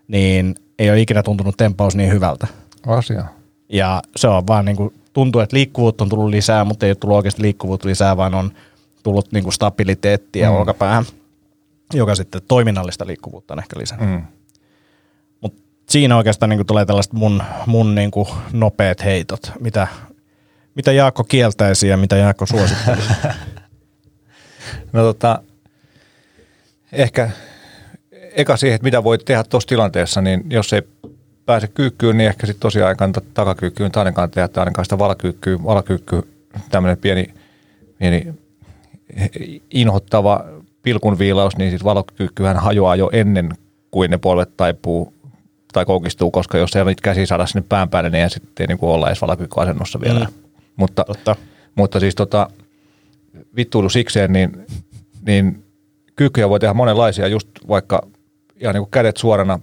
niin ei ole ikinä tuntunut tempaus niin hyvältä. Asia. Ja se on vaan niin kuin, tuntuu, että liikkuvuutta on tullut lisää, mutta ei ole tullut oikeasti liikkuvuutta lisää, vaan on tullut niin kuin stabiliteettia mm. olkapäähän, joka sitten toiminnallista liikkuvuutta on ehkä lisää. Mm. Mutta siinä oikeastaan niin kuin tulee tällaiset mun, mun niin kuin nopeat heitot, mitä, mitä Jaakko kieltäisi ja mitä Jaakko suosittelisi. no tota, ehkä eka siihen, että mitä voit tehdä tuossa tilanteessa, niin jos ei pääse kyykkyyn, niin ehkä sitten tosiaan kannata takakyykkyyn tai ainakaan tehdä tai ainakaan sitä valakyykkyä. Valakyykky, tämmöinen pieni, pieni inhottava pilkunviilaus, niin sitten valokyykkyhän hajoaa jo ennen kuin ne polvet taipuu tai koukistuu, koska jos ei ole niitä käsiä saada sinne pään päälle, niin ei sitten ei niin kuin olla edes valakyykkyasennossa vielä. Mm. Mutta, Totta. mutta siis tota, vittuilu sikseen, niin, niin kykyjä voi tehdä monenlaisia, just vaikka ihan niin kuin kädet suorana,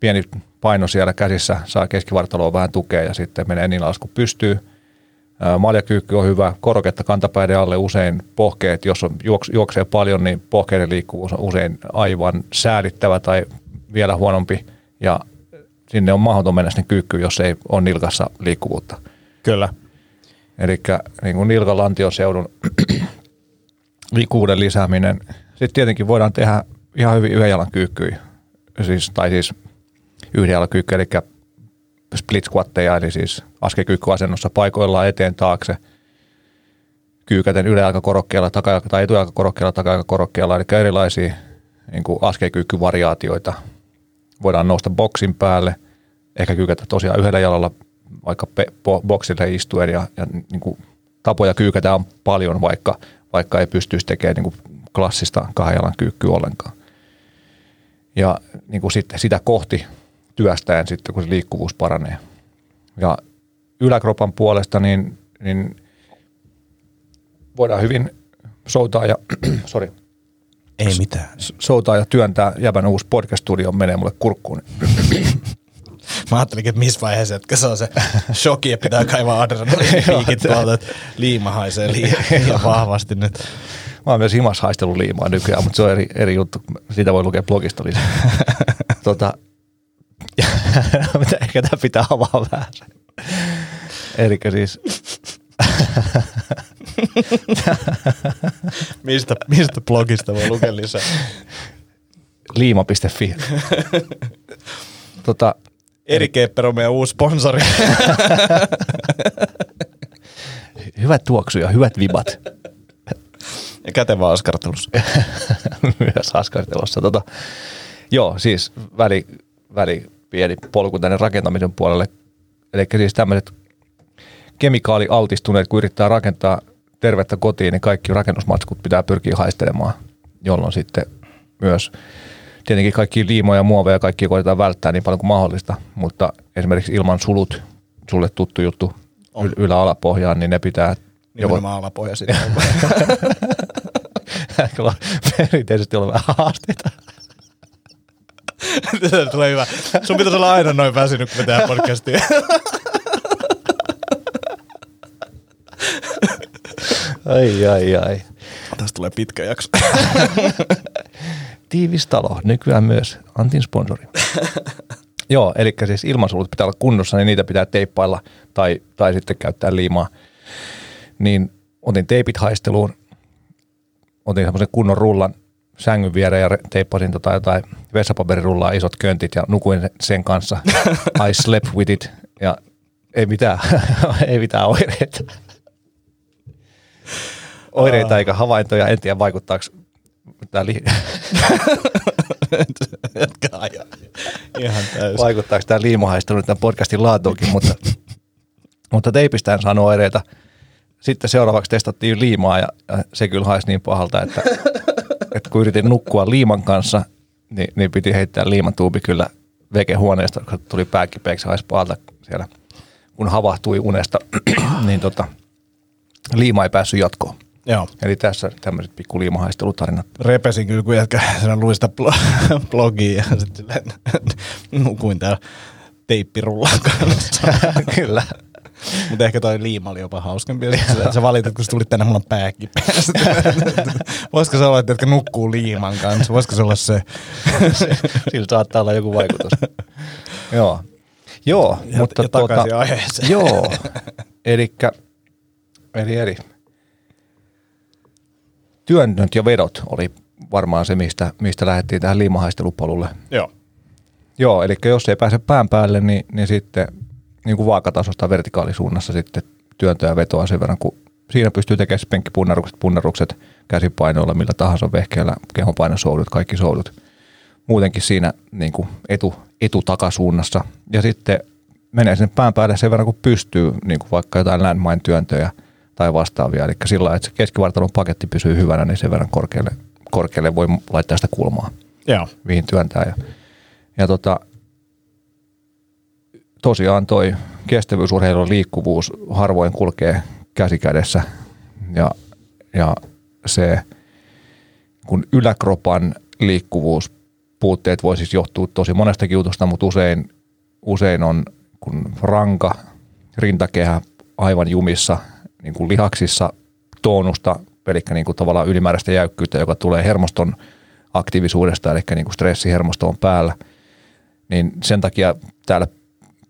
pieni paino siellä käsissä, saa keskivartaloon vähän tukea ja sitten menee niin alas kuin pystyy. Maljakyykky on hyvä, koroketta kantapäiden alle usein pohkeet, jos on juoks, juoksee paljon, niin pohkeiden liikkuvuus on usein aivan säälittävä tai vielä huonompi ja sinne on mahdoton mennä sinne kyykkyyn, jos ei ole nilkassa liikkuvuutta. Kyllä. Eli niin kuin nilkan lantion seudun liikkuvuuden lisääminen. Sitten tietenkin voidaan tehdä ihan hyvin yhden jalan kyykkyjä, siis, tai siis yhden jalan kyykkyjä, eli split squatteja, eli siis askelkyykkyasennossa paikoillaan eteen taakse, kyykäten yläjalkakorokkeella taka, tai etujalkakorokkeella, takajalkakorokkeella, eli erilaisia niin kuin askelkyykkyvariaatioita. Voidaan nousta boksin päälle, ehkä kyykätä tosiaan yhdellä jalalla vaikka pe, bo, boksille istuen ja, ja niin kuin tapoja kyykätä on paljon, vaikka, vaikka ei pystyisi tekemään niin kuin klassista kahden jalan kyykkyä ollenkaan. Ja niin kuin sitten sitä kohti työstäen sitten, kun se liikkuvuus paranee. Ja yläkropan puolesta niin, niin voidaan hyvin soutaa ja, sorry, Ei mitään. soutaa ja työntää jäbän uusi podcast-studio menee mulle kurkkuun. Mä ajattelin, että missä vaiheessa, että se on se shoki, että pitää kaivaa adrenaliinipiikit tuolta, että liima haisee liian, liian vahvasti nyt. Mä oon myös himas haistellut liimaa nykyään, mutta se on eri, eri juttu. Siitä voi lukea blogista lisää. tota, ehkä tämä pitää avaa vähän. Eli siis Mistä, mistä blogista voi lukea lisää? liima.fi. tota, Eri Kepper on meidän uusi sponsori. hyvät tuoksu ja hyvät vibat ja kätevä askartelussa. myös askartelussa. Tota, joo, siis väli, väli pieni polku tänne rakentamisen puolelle. Eli siis tämmöiset kemikaalialtistuneet, kun yrittää rakentaa tervettä kotiin, niin kaikki rakennusmatskut pitää pyrkiä haistelemaan, jolloin sitten myös tietenkin kaikki liimoja ja muoveja kaikki koitetaan välttää niin paljon kuin mahdollista, mutta esimerkiksi ilman sulut, sulle tuttu juttu On. ylä-alapohjaan, niin ne pitää Nimenomaan alapohja sitten. Kyllä perinteisesti olla vähän haasteita. Tästä tulee hyvä. Sun pitäisi olla aina noin väsynyt, kun me tehdään podcastia. Ai, ai, ai. Tästä tulee pitkä jakso. Tiivis talo, nykyään myös Antin sponsori. Joo, eli siis ilmansulut pitää olla kunnossa, niin niitä pitää teippailla tai, tai sitten käyttää liimaa. Niin otin teipit haisteluun, otin semmoisen kunnon rullan sängyn viereen ja teippasin tota jotain vessapaperirullaa, isot köntit ja nukuin sen kanssa. I slept with it ja ei mitään, ei mitään oireita. Oireita eikä havaintoja, en tiedä vaikuttaako tämä li-. Ihan täysin. vaikuttaako tämä liimahaistelu tämän podcastin laatuunkin, mutta, mutta teipistä en saanut oireita. Sitten seuraavaksi testattiin liimaa ja, ja se kyllä haisi niin pahalta, että, että kun yritin nukkua liiman kanssa, niin, niin piti heittää liimatuubi kyllä vekehuoneesta, kun tuli pääkipeäksi, haisi pahalta siellä. Kun havahtui unesta, niin tota, liima ei päässyt jatkoon. Joo. Eli tässä tämmöiset pikku liimahaistelutarinat. Repesin kyllä, kun jätkä sen luin sitä blo- blogia ja sitten nukuin täällä teippirullan kanssa. kyllä. Mutta ehkä toi liima oli jopa hauskempi. Sä, valitit, kun sä tulit tänne, mulla on pääkipeä. Voisiko se olla, että jotka nukkuu liiman kanssa? Voisiko se olla se? Sillä saattaa olla joku vaikutus. joo. Joo, Ja- mutta ja takaisin aiheeseen. Joo, elikkä, eli eri. Työnnöt ja vedot oli varmaan se, mistä, mistä lähdettiin tähän liimahaistelupolulle. Joo. Joo, eli jos ei pääse pään päälle, niin, niin sitten niin kuin vaakatasosta vertikaalisuunnassa sitten työntöä ja vetoa sen verran, kun siinä pystyy tekemään penkkipunnarukset, punnarukset käsipainoilla, millä tahansa vehkeellä, kehonpainosoudut, kaikki soudut. Muutenkin siinä niin kuin etu, etutakasuunnassa. Ja sitten menee sinne pään päälle sen verran, kun pystyy, niin kuin vaikka jotain landmine työntöjä tai vastaavia. Eli sillä että se keskivartalon paketti pysyy hyvänä, niin sen verran korkealle, korkealle voi laittaa sitä kulmaa Joo. mihin työntää. Ja, ja tota, tosiaan toi kestävyysurheilun liikkuvuus harvoin kulkee käsi kädessä ja, ja se kun yläkropan liikkuvuus puutteet voi siis johtua tosi monestakin jutusta, mutta usein, usein on kun ranka, rintakehä aivan jumissa niin kuin lihaksissa tonusta, eli niin kuin tavallaan ylimääräistä jäykkyyttä, joka tulee hermoston aktiivisuudesta, eli niin kuin stressihermosto on päällä. Niin sen takia täällä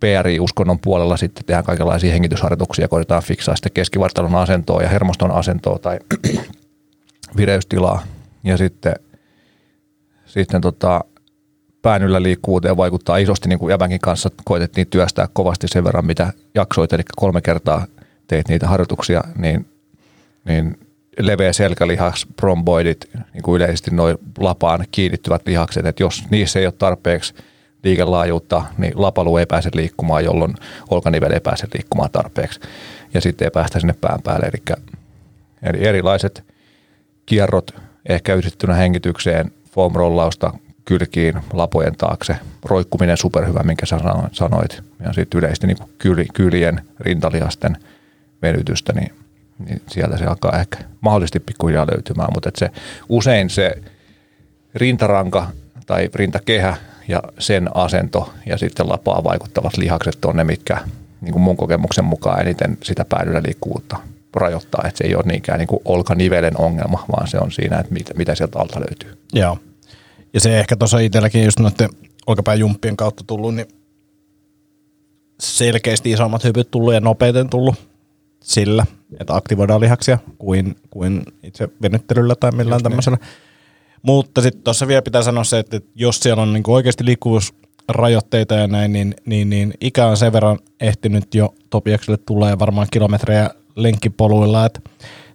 PRI-uskonnon puolella sitten tehdään kaikenlaisia hengitysharjoituksia, koitetaan fiksaa sitten keskivartalon asentoa ja hermoston asentoa tai vireystilaa. Ja sitten, sitten tota, pään yllä liikkuvuuteen vaikuttaa isosti, niin kuin Jäbänkin kanssa koitettiin työstää kovasti sen verran, mitä jaksoit, eli kolme kertaa teit niitä harjoituksia, niin, niin leveä selkälihas, bromboidit, niin kuin yleisesti noin lapaan kiinnittyvät lihakset, että jos niissä ei ole tarpeeksi liikelaajuutta, niin lapalu ei pääse liikkumaan, jolloin olkaniveli ei pääse liikkumaan tarpeeksi. Ja sitten ei päästä sinne pään päälle. Eli, eli erilaiset kierrot, ehkä yhdistettynä hengitykseen, foam-rollausta kylkiin, lapojen taakse, roikkuminen superhyvä, minkä sä sanoit, ja sitten yleisesti niin kyl, kyljen, rintalihasten venytystä, niin, niin sieltä se alkaa ehkä mahdollisesti pikkuhiljaa löytymään, mutta se, usein se rintaranka tai rintakehä ja sen asento ja sitten lapaa vaikuttavat lihakset on ne, mitkä niin kuin mun kokemuksen mukaan eniten sitä päädyllä liikkuvuutta rajoittaa, että se ei ole niinkään niin kuin olkanivelen ongelma, vaan se on siinä, että mitä, mitä sieltä alta löytyy. Joo. Ja se ehkä tuossa itselläkin just noiden olkapääjumppien kautta tullut, niin selkeästi isommat hypyt tullut ja nopeiten tullut sillä, että aktivoidaan lihaksia kuin, kuin itse venyttelyllä tai millään just tämmöisellä. Niin. Mutta sitten tuossa vielä pitää sanoa se, että jos siellä on niinku oikeasti liikkuvuusrajoitteita ja näin, niin, niin, niin ikä on sen verran ehtinyt jo Topiakselle tulee varmaan kilometrejä lenkkipoluilla, että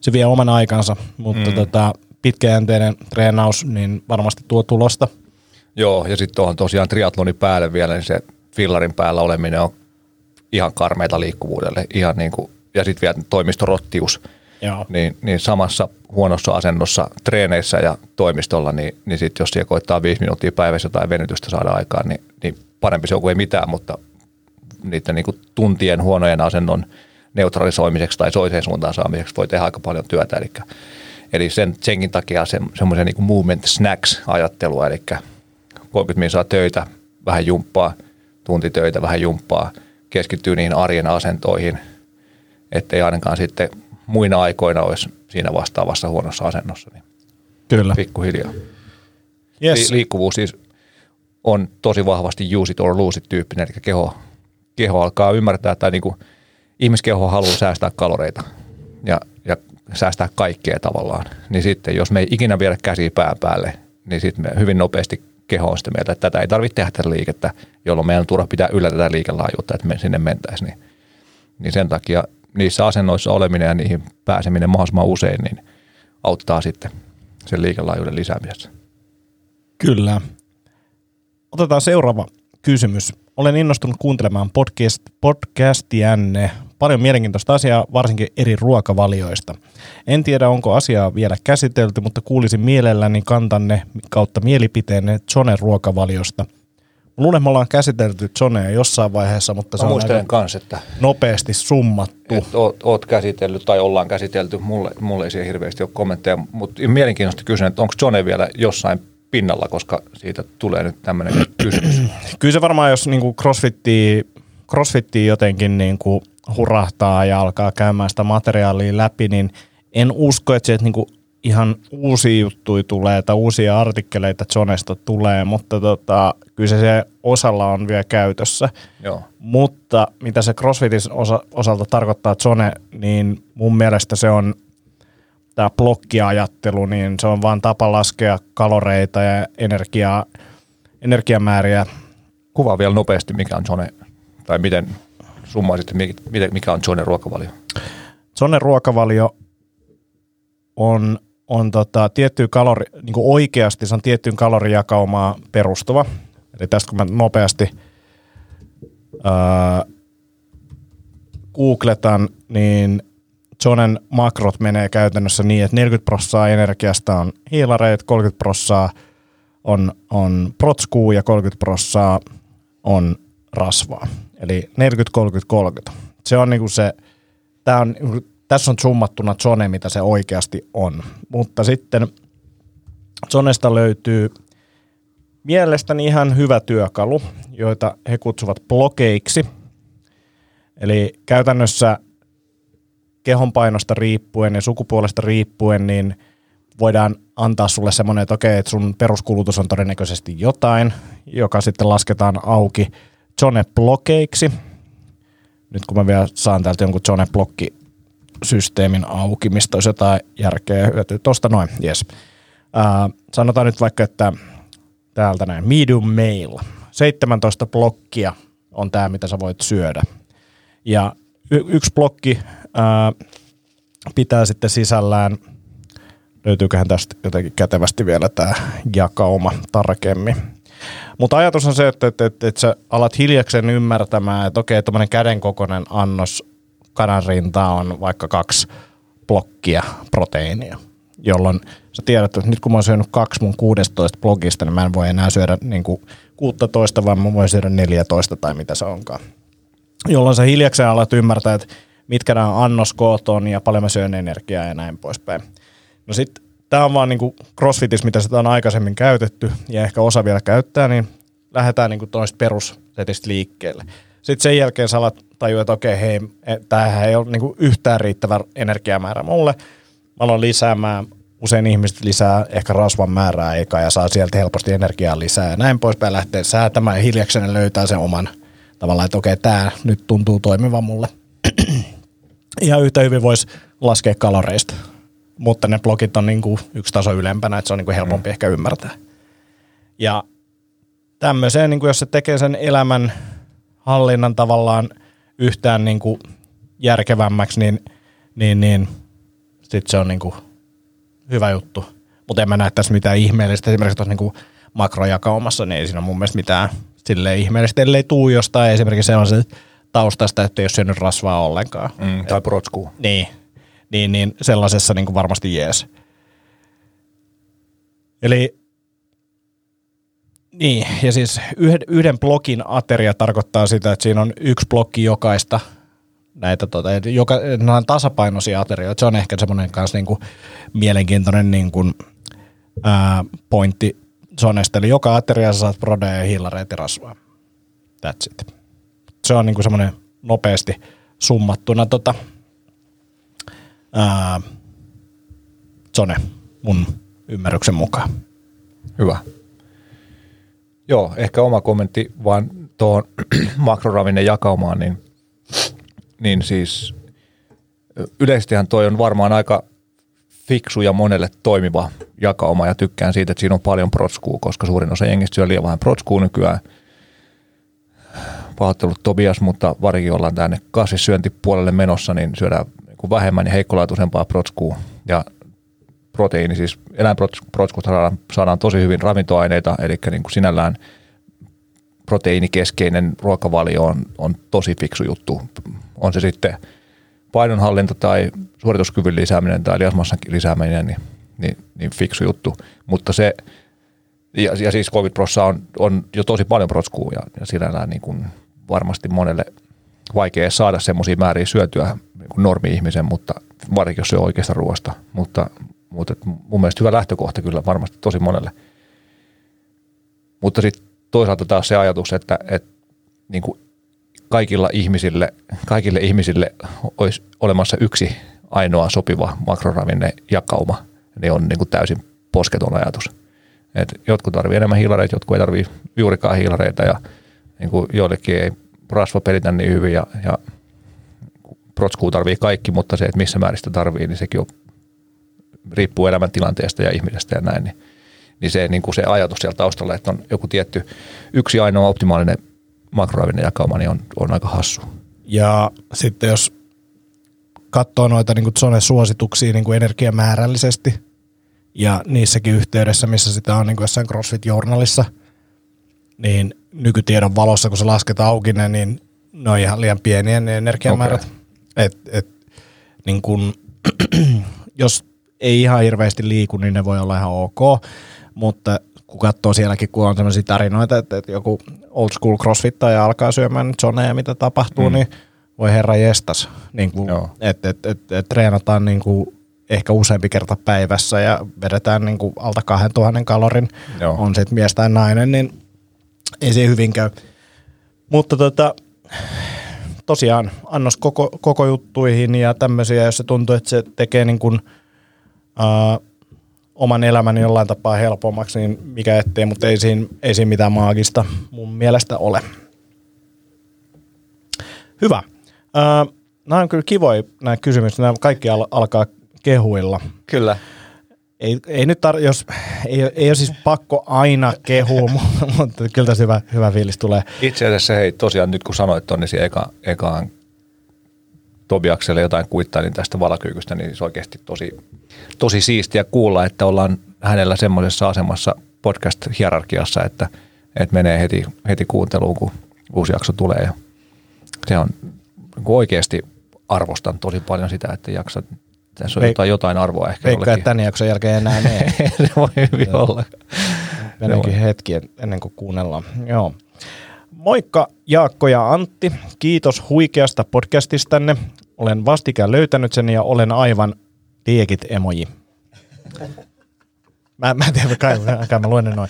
se vie oman aikansa, mutta mm. tota, pitkäjänteinen treenaus niin varmasti tuo tulosta. Joo, ja sitten tuohon tosiaan triatlonin päälle vielä, niin se fillarin päällä oleminen on ihan karmeita liikkuvuudelle, ihan niin kuin, ja sitten vielä toimistorottius, Joo. Niin, niin samassa huonossa asennossa treeneissä ja toimistolla, niin, niin sitten jos siellä koittaa viisi minuuttia päivässä tai venytystä saada aikaan, niin, niin parempi se on kuin ei mitään, mutta niiden niin kuin tuntien huonojen asennon neutralisoimiseksi tai soiseen suuntaan saamiseksi voi tehdä aika paljon työtä. Eli, eli sen, senkin takia se, semmoisen niin movement snacks ajattelua, eli 30 minuuttia töitä, vähän jumppaa, tunti töitä, vähän jumppaa, keskittyy niihin arjen asentoihin, ettei ainakaan sitten muina aikoina olisi siinä vastaavassa huonossa asennossa. Niin Kyllä. Pikkuhiljaa. Yes. Liikkuvuus siis on tosi vahvasti use it or lose it tyyppinen, eli keho, keho alkaa ymmärtää, että niin kuin ihmiskeho haluaa säästää kaloreita ja, ja säästää kaikkea tavallaan. Niin sitten, jos me ei ikinä viedä käsiä pään päälle, niin sitten me hyvin nopeasti keho on sitä mieltä, että tätä ei tarvitse tehdä tätä liikettä, jolloin meidän on turha pitää yllä tätä liikelaajuutta, että me sinne mentäisiin. Niin, niin sen takia niissä asennoissa oleminen ja niihin pääseminen mahdollisimman usein, niin auttaa sitten sen liikelaajuuden lisäämisessä. Kyllä. Otetaan seuraava kysymys. Olen innostunut kuuntelemaan podcast, podcastianne. Paljon mielenkiintoista asiaa, varsinkin eri ruokavalioista. En tiedä, onko asiaa vielä käsitelty, mutta kuulisin mielelläni kantanne kautta mielipiteenne Zonen ruokavaliosta – Luulen, me ollaan käsitelty Zonea jossain vaiheessa, mutta se Mä on aika kans, että nopeasti summattu. Et oot, oot, käsitellyt tai ollaan käsitelty, mulle, mulle ei siihen hirveästi ole kommentteja, mutta mielenkiintoista kysyä, että onko Zone vielä jossain pinnalla, koska siitä tulee nyt tämmöinen kysymys. Kyllä se varmaan, jos niinku crossfittia, crossfittia jotenkin niinku hurahtaa ja alkaa käymään sitä materiaalia läpi, niin en usko, että se niinku ihan uusia juttuja tulee tai uusia artikkeleita Zonesta tulee, mutta tota, kyllä se, se osalla on vielä käytössä. Joo. Mutta mitä se CrossFitin osa, osalta tarkoittaa Zone, niin mun mielestä se on tämä blokkiajattelu, niin se on vain tapa laskea kaloreita ja energiaa, energiamääriä. Kuvaa vielä nopeasti, mikä on Zone, tai miten summaisit, mikä on Zone ruokavalio? Zone ruokavalio on on tota, tiettyä kalori, niin kuin oikeasti se on tiettyyn kalorijakaumaan perustuva. Eli tästä kun mä nopeasti ää, googletan, niin Jonen makrot menee käytännössä niin, että 40 prosenttia energiasta on hiilareet, 30 prosenttia on, on protskuu ja 30 prosenttia on rasvaa. Eli 40, 30, 30. Se on niinku se, tämä on niinku tässä on summattuna Zone, mitä se oikeasti on. Mutta sitten Zonesta löytyy mielestäni ihan hyvä työkalu, joita he kutsuvat blokeiksi. Eli käytännössä kehon painosta riippuen ja sukupuolesta riippuen, niin voidaan antaa sulle semmoinen, että okei, että sun peruskulutus on todennäköisesti jotain, joka sitten lasketaan auki Zone-blokeiksi. Nyt kun mä vielä saan täältä jonkun Zone-blokki systeemin auki, mistä olisi jotain järkeä hyötyä. Tuosta noin, yes. Uh, sanotaan nyt vaikka, että täältä näin, medium mail, 17 blokkia on tämä, mitä sä voit syödä. Ja y- yksi blokki uh, pitää sitten sisällään, löytyyköhän tästä jotenkin kätevästi vielä tämä jakauma tarkemmin. Mutta ajatus on se, että, että, että, että sä alat hiljaksen ymmärtämään, että okei, tuommoinen käden kokoinen annos kanan rintaa on vaikka kaksi blokkia proteiinia, jolloin sä tiedät, että nyt kun mä oon syönyt kaksi mun 16 blogista, niin mä en voi enää syödä niin kuin 16, vaan mä voin syödä 14 tai mitä se onkaan. Jolloin sä hiljakseen alat ymmärtää, että mitkä nämä annoskoot on ja paljon mä syön energiaa ja näin poispäin. No sitten tämä on vaan niinku crossfitis, mitä sitä on aikaisemmin käytetty ja ehkä osa vielä käyttää, niin lähdetään niinku toista perussetistä liikkeelle. Sitten sen jälkeen sä alat tajua, että okei, hei, e, tämähän ei ole niinku yhtään riittävä energiamäärä mulle. Mä aloin lisäämään, usein ihmiset lisää ehkä rasvan määrää eka ja saa sieltä helposti energiaa lisää ja näin poispäin lähtee säätämään ja hiljakseen löytää sen oman tavallaan, että okei, tämä nyt tuntuu toimivan mulle. Ihan yhtä hyvin voisi laskea kaloreista, mutta ne blogit on niinku yksi taso ylempänä, että se on niinku helpompi mm. ehkä ymmärtää. Ja tämmöiseen, niinku jos se tekee sen elämän hallinnan tavallaan yhtään niinku järkevämmäksi, niin, niin, niin sitten se on niinku hyvä juttu. Mutta en mä näe tässä mitään ihmeellistä. Esimerkiksi tuossa niinku makrojakaumassa, niin ei siinä ole mun mielestä mitään sille ihmeellistä, ellei tuu jostain esimerkiksi sellaisen taustasta, että ei ole syönyt rasvaa ollenkaan. Mm, tai protskuu. Niin, niin, niin sellaisessa niin kuin varmasti jees. Eli niin, ja siis yhden, yhden blogin ateria tarkoittaa sitä, että siinä on yksi blokki jokaista näitä, tota, joka, nämä on tasapainoisia aterioita. Se on ehkä semmoinen kanssa niin kuin mielenkiintoinen niin ää, pointti Sonesta. Eli joka ateria sä saat prodeja ja hiilareita rasvaa. That's it. Se on niin kuin semmoinen nopeasti summattuna tota, ää, Zone mun ymmärryksen mukaan. Hyvä. Joo, ehkä oma kommentti vaan tuohon makroravinne jakaumaan, niin, niin siis yleisestihän toi on varmaan aika fiksu ja monelle toimiva jakauma ja tykkään siitä, että siinä on paljon protskuu, koska suurin osa jengistä syö liian vähän protskuu nykyään. Pahoittelut Tobias, mutta varsinkin ollaan tänne kasvissyöntipuolelle menossa, niin syödään niin vähemmän ja heikkolaatuisempaa protskuu. Ja proteiini, siis eläinprotskut saadaan, saadaan tosi hyvin ravintoaineita, eli niin kuin sinällään proteiinikeskeinen ruokavalio on, on tosi fiksu juttu. On se sitten painonhallinta tai suorituskyvyn lisääminen tai lihasmassan lisääminen, niin, niin, niin fiksu juttu. Mutta se, ja, ja siis covid prossa on, on jo tosi paljon protskuu ja, ja sinällään niin kuin varmasti monelle vaikea saada semmoisia määriä syötyä niin normi-ihmisen, mutta varsinkin jos se on oikeasta ruoasta. Mutta, mutta mun mielestä hyvä lähtökohta kyllä varmasti tosi monelle. Mutta sitten toisaalta taas se ajatus, että, että niin kuin kaikilla ihmisille, kaikille ihmisille olisi olemassa yksi ainoa sopiva makroravinne jakauma, niin on niin kuin täysin posketon ajatus. Et jotkut tarvii enemmän hiilareita, jotkut ei tarvii juurikaan hiilareita ja niin kuin joillekin ei rasva pelitä niin hyvin ja, ja protskuu tarvii kaikki, mutta se, että missä määristä tarvii, niin sekin on, riippuu elämäntilanteesta ja ihmisestä ja näin. Niin, niin se, niin kuin se ajatus siellä taustalla, että on joku tietty yksi ainoa optimaalinen makroravinnejakauma, niin on, on aika hassu. Ja sitten jos katsoo noita niin kuin suosituksia niin kuin energiamäärällisesti ja niissäkin yhteydessä, missä sitä on niin kuin jossain CrossFit-journalissa, niin nykytiedon valossa, kun se lasketaan auki, niin ne on ihan liian pieniä ne energiamäärät. Okay. Et, et, niin kun, jos ei ihan hirveästi liiku, niin ne voi olla ihan ok, mutta kun katsoo sielläkin, kun on sellaisia tarinoita, että, että joku old school crossfittaja alkaa syömään zoneja, mitä tapahtuu, mm. niin voi herra jestas, niin että et, et, et, treenataan niin kuin ehkä useampi kerta päivässä ja vedetään niin kuin alta 2000 kalorin, Joo. on sitten mies tai nainen, niin ei se hyvin käy. Mutta tota, tosiaan annos koko, koko juttuihin ja tämmöisiä, jos se tuntuu, että se tekee niin kuin, ää, oman elämän jollain tapaa helpommaksi, niin mikä ettei, mutta ei siinä, ei siinä mitään maagista mun mielestä ole. Hyvä. Ää, nämä on kyllä kivoja nämä kysymykset, nämä kaikki al- alkaa kehuilla. Kyllä. Ei, ei nyt tar- jos, ei, ei ole siis pakko aina kehua, mutta kyllä tässä hyvä, hyvä fiilis tulee. Itse asiassa hei, tosiaan nyt kun sanoit tuonne siihen eka, ekaan Tobiakselle jotain kuittaa niin tästä valakyykystä, niin se oikeasti tosi, tosi siistiä kuulla, että ollaan hänellä semmoisessa asemassa podcast-hierarkiassa, että, että menee heti, heti kuunteluun, kun uusi jakso tulee. Ja se on niin oikeasti arvostan tosi paljon sitä, että jaksat. Tässä on Veik- jotain, jotain arvoa ehkä Veikkaa, että tämän jakson jälkeen enää mene. se voi hyvin olla. Meneekin hetki ennen kuin kuunnellaan. Joo. Moikka Jaakko ja Antti. Kiitos huikeasta podcastistanne. Olen vastikään löytänyt sen ja olen aivan liekit emoji. Mä, mä en tiedä, kai, kai mä luen ne noin.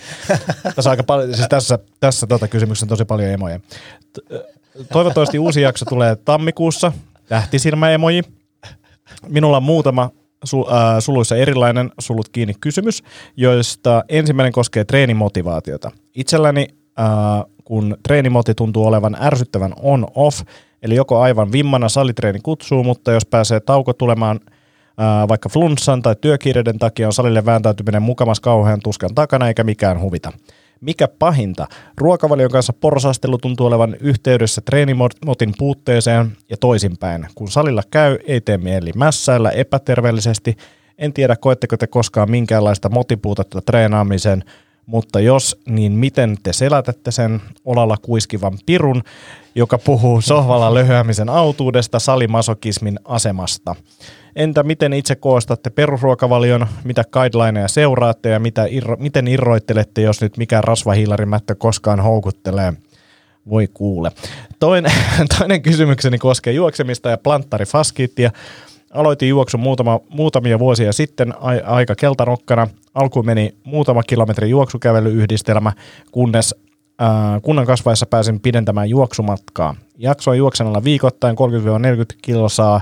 Tässä, aika paljon, siis tässä, tässä tota kysymyksessä on tosi paljon emoja. Toivottavasti uusi jakso tulee tammikuussa. Tähtisilmä emoji. Minulla on muutama su, äh, suluissa erilainen sulut kiinni kysymys, joista ensimmäinen koskee treenimotivaatiota. Itselläni, äh, kun treenimoti tuntuu olevan ärsyttävän on-off, eli joko aivan vimmana salitreeni kutsuu, mutta jos pääsee tauko tulemaan äh, vaikka flunssan tai työkiireiden takia on salille vääntäytyminen mukamas kauhean tuskan takana eikä mikään huvita. Mikä pahinta? Ruokavalion kanssa porsastelu tuntuu olevan yhteydessä treenimotin puutteeseen ja toisinpäin. Kun salilla käy, ei tee mieli mässäillä epäterveellisesti. En tiedä, koetteko te koskaan minkäänlaista motipuutetta treenaamiseen, mutta jos, niin miten te selätätte sen olalla kuiskivan pirun, joka puhuu sohvalla löhöämisen autuudesta salimasokismin asemasta? Entä miten itse koostatte perusruokavalion, mitä guidelineja seuraatte ja mitä irro, miten irroittelette, jos nyt mikään rasvahiilarimättö koskaan houkuttelee? Voi kuule. Toinen, toinen kysymykseni koskee juoksemista ja planttarifaskiittia. Aloitin juoksun muutama, muutamia vuosia sitten ai, aika keltarokkana. Alkuun meni muutama kilometrin juoksukävelyyhdistelmä, kunnes äh, kunnan kasvaessa pääsin pidentämään juoksumatkaa. Jaksoin juoksenalla viikoittain 30-40 kilsaa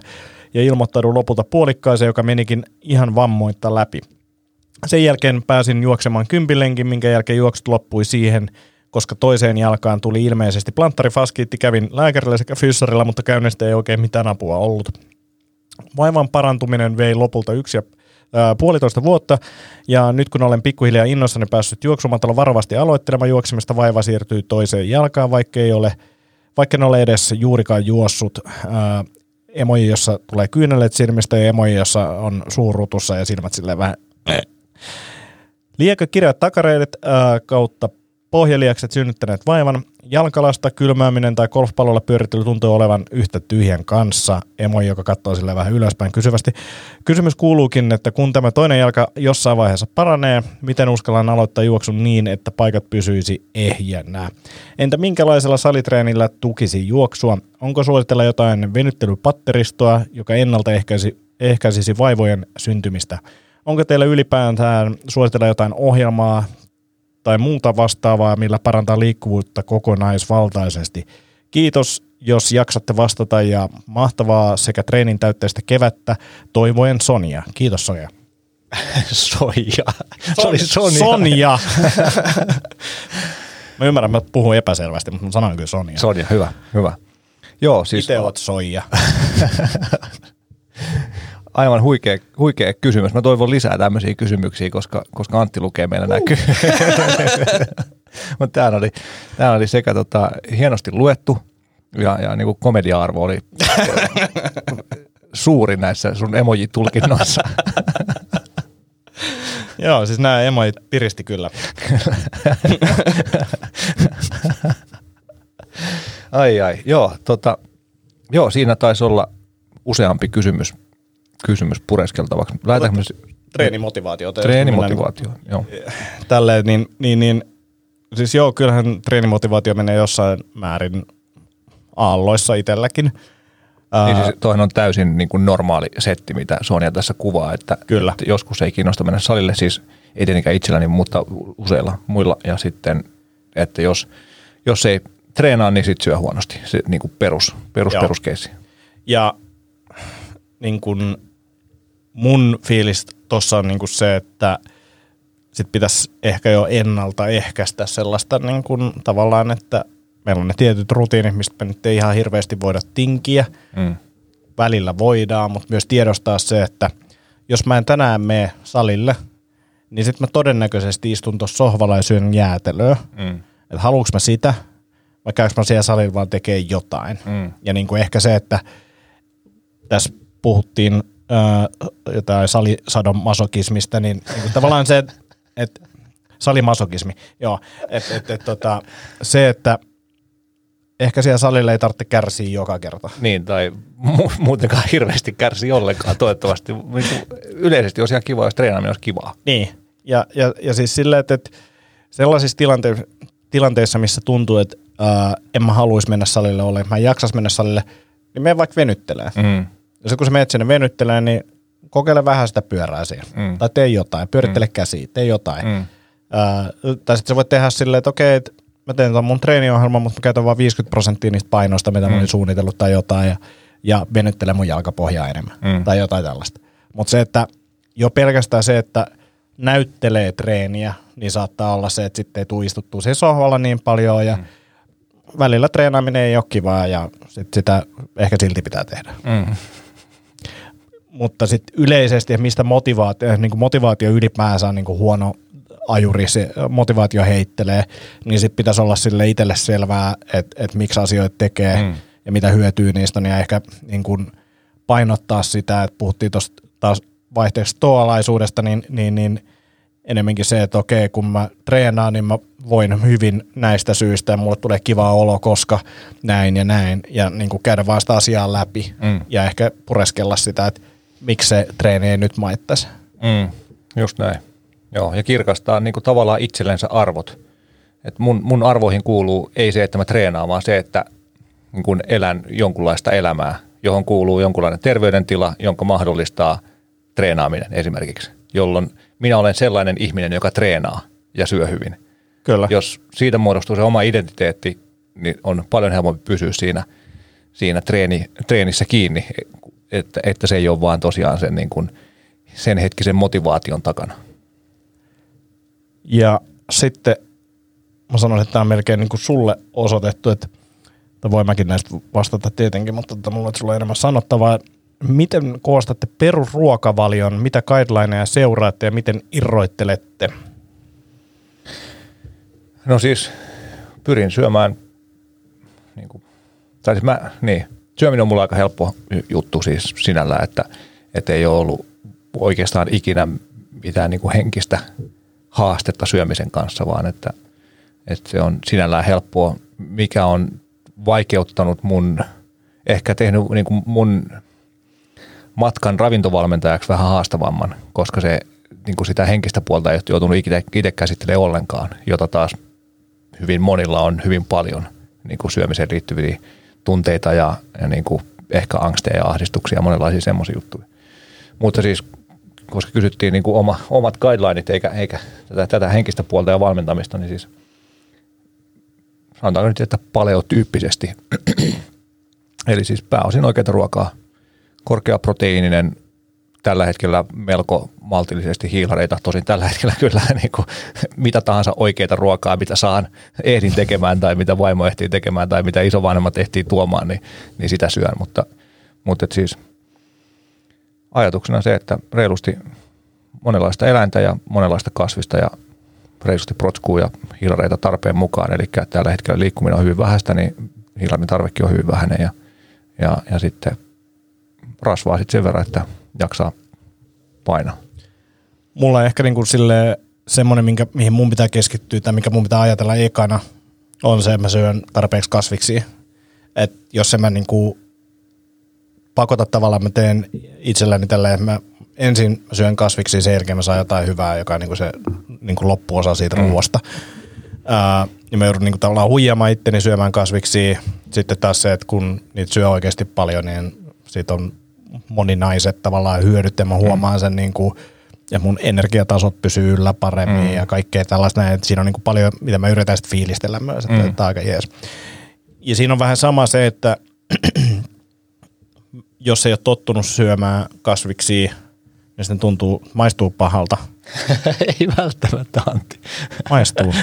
ja ilmoittaudun lopulta puolikkaaseen, joka menikin ihan vammoitta läpi. Sen jälkeen pääsin juoksemaan kympilenkin, minkä jälkeen juoksut loppui siihen, koska toiseen jalkaan tuli ilmeisesti planttarifaskiitti. Kävin lääkärillä sekä fyssarilla, mutta käynnistä ei oikein mitään apua ollut. Vaivan parantuminen vei lopulta yksi ja puolitoista vuotta, ja nyt kun olen pikkuhiljaa innoissani päässyt juoksumatolla varovasti aloittelemaan juoksemista, vaiva siirtyy toiseen jalkaan, vaikka ei ole, vaikka en ole edes juurikaan juossut. Ää, emoji, jossa tulee kyynelet silmistä, ja emoji, jossa on suurutussa ja silmät silleen vähän... Liekö kirjat takareidet ää, kautta pohjaliakset synnyttäneet vaivan. Jalkalasta kylmääminen tai golfpallolla pyörittely tuntuu olevan yhtä tyhjän kanssa. Emoji, joka katsoo sille vähän ylöspäin kysyvästi. Kysymys kuuluukin, että kun tämä toinen jalka jossain vaiheessa paranee, miten uskallan aloittaa juoksun niin, että paikat pysyisi ehjänä? Entä minkälaisella salitreenillä tukisi juoksua? Onko suositella jotain venyttelypatteristoa, joka ennaltaehkäisi ehkäisisi vaivojen syntymistä? Onko teillä ylipäätään suositella jotain ohjelmaa tai muuta vastaavaa, millä parantaa liikkuvuutta kokonaisvaltaisesti. Kiitos, jos jaksatte vastata ja mahtavaa sekä treenin täytteistä kevättä. Toivoen Sonia. Kiitos Sonia. Soija. Se oli Sonia. Sonia. mä ymmärrän, mä puhun epäselvästi, mutta mä sanoin kyllä Sonia. Sonia, hyvä, hyvä. Joo, siis Itse oot Soija. aivan huikea, huikea kysymys. Mä toivon lisää tämmöisiä kysymyksiä, koska, koska Antti lukee meillä nämä Mutta tämä oli, tää oli sekä tota, hienosti luettu ja, ja niin kuin komedia-arvo oli suuri näissä sun emoji-tulkinnoissa. Joo, siis nämä emojit piristi kyllä. ai ai, joo, tota, joo, siinä taisi olla useampi kysymys, kysymys pureskeltavaksi. Lähdetäänkö me Treenimotivaatio. treenimotivaatio? Joo. Tälleen, niin, niin, niin, siis joo, kyllähän treenimotivaatio menee jossain määrin aalloissa itselläkin. Niin siis toihan on täysin niin kuin normaali setti, mitä Sonia tässä kuvaa, että, Kyllä. että joskus ei kiinnosta mennä salille, siis ei tietenkään itselläni, mutta useilla muilla. Ja sitten, että jos, jos ei treenaa, niin sit syö huonosti. Se niin kuin perus, perus, Joo. peruskeissi. Ja niin kun mun fiilis tuossa on niin kun se, että sit pitäisi ehkä jo ennalta ehkäistä sellaista niin kun tavallaan, että meillä on ne tietyt rutiinit, mistä me nyt ei ihan hirveästi voida tinkiä. Mm. Välillä voidaan, mutta myös tiedostaa se, että jos mä en tänään mene salille, niin sitten mä todennäköisesti istun tuossa sohvalla ja syön jäätelöä. Mm. Että haluanko mä sitä, vai käykö mä siellä salilla vaan tekee jotain. Mm. Ja niin kuin ehkä se, että tässä puhuttiin äh, jotain salisadon masokismista, niin, niin tavallaan se, että et, salimasokismi, joo, että et, et, tota, se, että ehkä siellä salilla ei tarvitse kärsiä joka kerta. Niin, tai mu- muutenkaan hirveästi kärsi ollenkaan toivottavasti. Yleisesti olisi ihan kiva, jos treenaaminen olisi kivaa. Niin, ja, ja, ja siis silleen, että, että sellaisissa tilante- tilanteissa, missä tuntuu, että ää, en mä haluaisi mennä salille ollenkaan, mä en jaksas mennä salille, niin mene vaikka venyttelee. Mm. Ja se kun sä menet sinne venyttelee, niin kokeile vähän sitä pyörää siinä. Mm. Tai tee jotain, pyörittele mm. käsiä, tee jotain. Mm. Ää, tai sitten sä voit tehdä silleen, että okei, että mä teen ton mun treeniohjelman, mutta mä käytän vain 50 prosenttia niistä painoista, mitä mm. mä olin suunnitellut tai jotain, ja, ja venyttelen mun jalkapohjaa enemmän. Mm. Tai jotain tällaista. Mutta se, että jo pelkästään se, että näyttelee treeniä, niin saattaa olla se, että sitten ei tule istuttua siihen sohvalla niin paljon, ja mm. välillä treenaaminen ei ole kivaa, ja sit sitä ehkä silti pitää tehdä Mm. Mutta sitten yleisesti, mistä motivaatio, niin kuin motivaatio ylipäänsä on niin kuin huono ajuri, se motivaatio heittelee, niin sitten pitäisi olla sille itselle selvää, että, että miksi asioita tekee Mm. ja mitä hyötyy niistä, niin ehkä niin kuin painottaa sitä, että puhuttiin tuosta taas vaihteeksi stoalaisuudesta, niin, niin, niin enemmänkin se, että okei, kun mä treenaan, niin mä voin hyvin näistä syistä ja mulle tulee kiva olo, koska näin ja näin, ja niin kuin käydä vaan sitä asiaa läpi Mm. ja ehkä pureskella sitä, että miksi se treeni ei nyt maittaisi. Mm. Just näin. Joo, ja kirkastaa niin kuin tavallaan itsellensä arvot. Et mun, mun arvoihin kuuluu ei se, että mä treenaan, vaan se, että niin kuin elän jonkunlaista elämää, johon kuuluu jonkunlainen terveydentila, jonka mahdollistaa treenaaminen esimerkiksi, jolloin minä olen sellainen ihminen, joka treenaa ja syö hyvin. Kyllä. Jos siitä muodostuu se oma identiteetti, niin on paljon helpompi pysyä siinä, siinä treeni, treenissä kiinni, että, että se ei ole vaan tosiaan sen, niin kuin, sen hetkisen motivaation takana. Ja sitten mä sanoisin, että tämä on melkein niin kuin sulle osoitettu, että tai voin mäkin näistä vastata tietenkin, mutta tota, mulla on sulle enemmän sanottavaa. Miten koostatte perusruokavalion, mitä guidelineja seuraatte ja miten irroittelette? No siis pyrin syömään, niin kuin, tai siis mä, niin, syöminen on mulla aika helppo juttu siis sinällään, että, että ei ole ollut oikeastaan ikinä mitään niin kuin henkistä haastetta syömisen kanssa, vaan että, että se on sinällään helppoa, mikä on vaikeuttanut mun, ehkä tehnyt niin kuin mun matkan ravintovalmentajaksi vähän haastavamman, koska se niin kuin sitä henkistä puolta ei ole joutunut itse käsittelemään ollenkaan, jota taas hyvin monilla on hyvin paljon niin kuin syömiseen liittyviä tunteita ja, ja niin kuin ehkä angsteja ja ahdistuksia monenlaisia semmoisia juttuja. Mutta siis, koska kysyttiin niin kuin oma, omat guidelineit eikä, eikä tätä, tätä henkistä puolta ja valmentamista, niin siis sanotaanko nyt, että paleotyyppisesti. Eli siis pääosin oikeita ruokaa, korkeaproteiininen, tällä hetkellä melko maltillisesti hiilareita, tosin tällä hetkellä kyllä niin kuin, mitä tahansa oikeita ruokaa, mitä saan, ehdin tekemään tai mitä vaimo ehtii tekemään tai mitä isovanhemmat ehtii tuomaan, niin, niin sitä syön. Mutta, mutta et siis ajatuksena se, että reilusti monenlaista eläintä ja monenlaista kasvista ja reilusti protskuu ja hiilareita tarpeen mukaan. Eli tällä hetkellä liikkuminen on hyvin vähäistä, niin hiilarin tarvekin on hyvin vähäinen ja, ja, ja sitten rasvaa sitten sen verran, että jaksaa painaa. Mulla on ehkä niin kuin sille semmoinen, minkä, mihin mun pitää keskittyä tai mikä mun pitää ajatella ekana, on se, että mä syön tarpeeksi kasviksia. Et jos en mä niin kuin pakota tavallaan, mä teen itselläni tälleen, että mä ensin syön kasviksia, sen jälkeen mä saan jotain hyvää, joka on niin kuin se niin kuin loppuosa siitä mm. ruoasta. Ää, ja mä joudun niin kuin tavallaan huijamaan itteni syömään kasviksia. Sitten taas se, että kun niitä syö oikeasti paljon, niin siitä on moninaiset tavallaan hyödyt ja mä huomaan sen niin kuin, ja mun energiatasot pysyy yllä paremmin mm. ja kaikkea tällaista näin. Että siinä on niin kuin paljon, mitä mä yritän sitten fiilistellä myös, että Mm. tämä on aika jees. ja siinä on vähän sama se, että jos ei ole tottunut syömään kasviksi, niin sitten tuntuu, maistuu pahalta. ei välttämättä, Antti. Maistuu.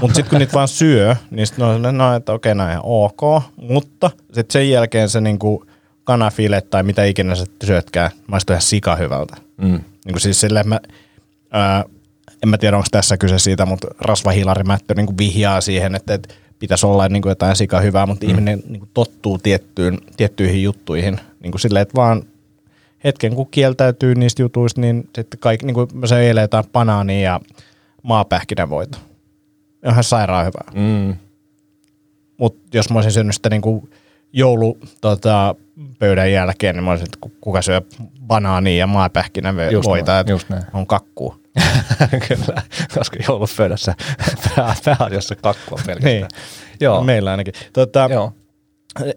mutta sitten kun niitä vaan syö, niin sitten on sellainen, no, että okei, näin ok. Mutta sitten sen jälkeen se niinku kanafile tai mitä ikinä sä syötkään, maistuu ihan sika hyvältä. Mm. Niin kuin siis silleen, mä, ää, en mä tiedä onko tässä kyse siitä, mutta rasvahilarimättö niin vihjaa siihen, että, että pitäisi olla niin kuin jotain sika hyvää, mutta mm. ihminen niin kuin tottuu tiettyyn, tiettyihin juttuihin. Niin kuin silleen, että vaan hetken kun kieltäytyy niistä jutuista, niin sitten kaikki, niin kuin se eilen jotain banaania ja maapähkinävoita. Ihan sairaan hyvää. Mm. Mutta jos mä olisin syönyt sitä niin kuin joulu tota, pöydän jälkeen, niin mä olisin, että kuka syö banaania ja maapähkinävoita, että on kakkuu. Kyllä, koska joulupöydässä pääasiassa kakkua pelkästään. Niin. Joo. Meillä ainakin. Tota, Joo.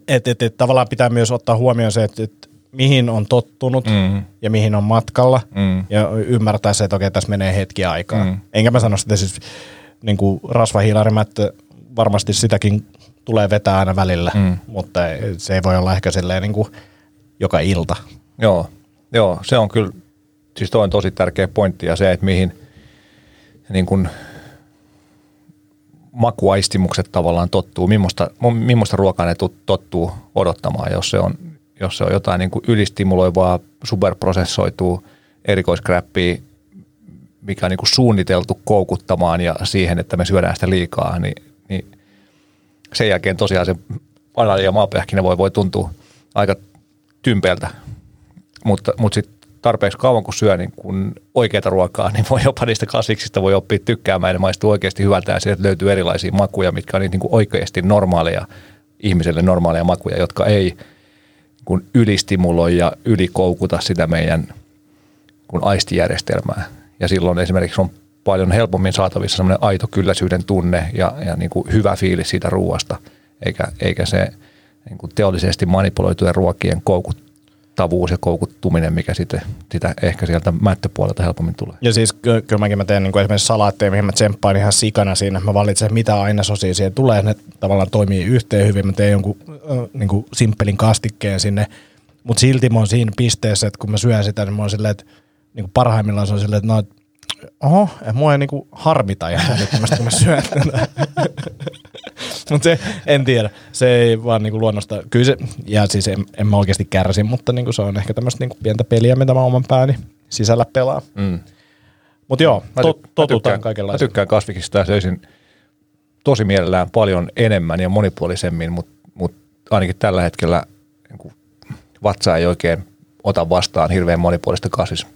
Et, et, et, tavallaan pitää myös ottaa huomioon se, että et, mihin on tottunut mm. ja mihin on matkalla mm. ja ymmärtää se, että okei, tässä menee hetki aikaa. Mm. Enkä mä sano sitä siis niin kuin rasvahiilarimättö, varmasti sitäkin tulee vetää aina välillä, mm. mutta se ei voi olla ehkä silleen niin kuin joka ilta. Joo, Joo se on kyllä siis toi on tosi tärkeä pointti ja se, että mihin niin kuin makuaistimukset tavallaan tottuu, millaista, millaista ruokaa ne tottuu odottamaan, jos se on, jos se on jotain niin kuin ylistimuloivaa, superprosessoituu erikoiskräppiä, mikä on niin kuin suunniteltu koukuttamaan ja siihen, että me syödään sitä liikaa, niin, niin sen jälkeen tosiaan se banaani ja maapähkinä voi, voi tuntua aika tympeältä, mutta, mutta sitten tarpeeksi kauan kun syö niin kun oikeita ruokaa, niin voi jopa niistä kasviksista voi oppia tykkäämään ja maistuu oikeasti hyvältä ja sieltä löytyy erilaisia makuja, mitkä on niin kuin oikeasti normaaleja, ihmiselle normaaleja makuja, jotka ei kun ylistimuloi ja ylikoukuta sitä meidän kun aistijärjestelmää. Ja silloin esimerkiksi on paljon helpommin saatavissa semmoinen aito kylläisyyden tunne ja, ja niin kuin hyvä fiilis siitä ruoasta, eikä, eikä se niin kuin teollisesti manipuloitujen ruokien koukut, tavuus ja koukuttuminen, mikä sitten sitä ehkä sieltä mättöpuolelta helpommin tulee. Ja siis kyllä mäkin mä teen niin kuin esimerkiksi salaatteja, mihin mä tsemppaan ihan sikana siinä. Mä valitsen, mitä ainesosia siihen tulee. Ne tavallaan toimii yhteen hyvin. Mä teen jonkun niin kuin simppelin kastikkeen sinne. Mutta silti mä oon siinä pisteessä, että kun mä syön sitä, niin mä oon silleen, että niin kuin parhaimmillaan se on silleen, että no, oho, mua ei niinku harmita ja kun mä syön mutta se, en tiedä, se ei vaan niinku luonnosta, kyllä se, ja siis en, en mä oikeasti kärsi, mutta niinku se on ehkä tämmöistä niinku pientä peliä, mitä mä oman pääni sisällä pelaa. Mm. Mutta joo, mä to, totutaan kaikenlaista. Mä tykkään kasviksista ja söisin tosi mielellään paljon enemmän ja monipuolisemmin, mutta mut ainakin tällä hetkellä niin vatsa ei oikein ota vastaan hirveän monipuolista kasvis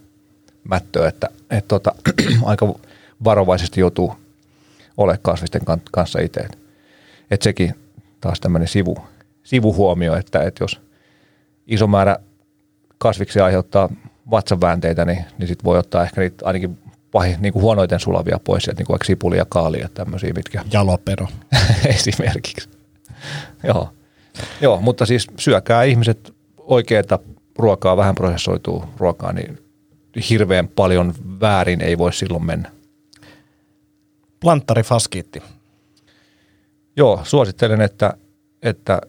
mättöä, että et tota, aika varovaisesti joutuu olemaan kasvisten kanssa itse. Että et sekin taas tämmöinen sivu, sivuhuomio, että et jos iso määrä kasviksia aiheuttaa vatsanväänteitä, niin, niin sit voi ottaa ehkä niitä ainakin pahi, niin kuin huonoiten sulavia pois, sieltä, niin kuin sipuli ja kaali ja tämmöisiä, mitkä... Jalopero. Esimerkiksi. Joo. Joo, mutta siis syökää ihmiset oikeaa ruokaa, vähän prosessoituu ruokaa, niin hirveän paljon väärin ei voi silloin mennä. Planttari faskiitti. Joo, suosittelen, että, että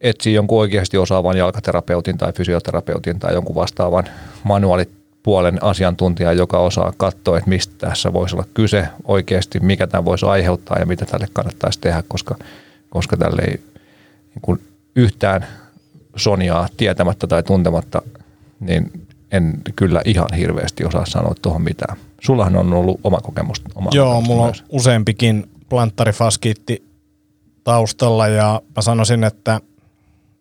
etsii jonkun oikeasti osaavan jalkaterapeutin tai fysioterapeutin tai jonkun vastaavan manuaalipuolen asiantuntijan, joka osaa katsoa, että mistä tässä voisi olla kyse oikeasti, mikä tämä voisi aiheuttaa ja mitä tälle kannattaisi tehdä, koska, koska tälle ei niin kuin yhtään Soniaa tietämättä tai tuntematta, niin en kyllä ihan hirveästi osaa sanoa tuohon mitään. Sullahan on ollut oma kokemus. Oma Joo, kokemus mulla myös. on useampikin planttarifaskiitti taustalla ja mä sanoisin, että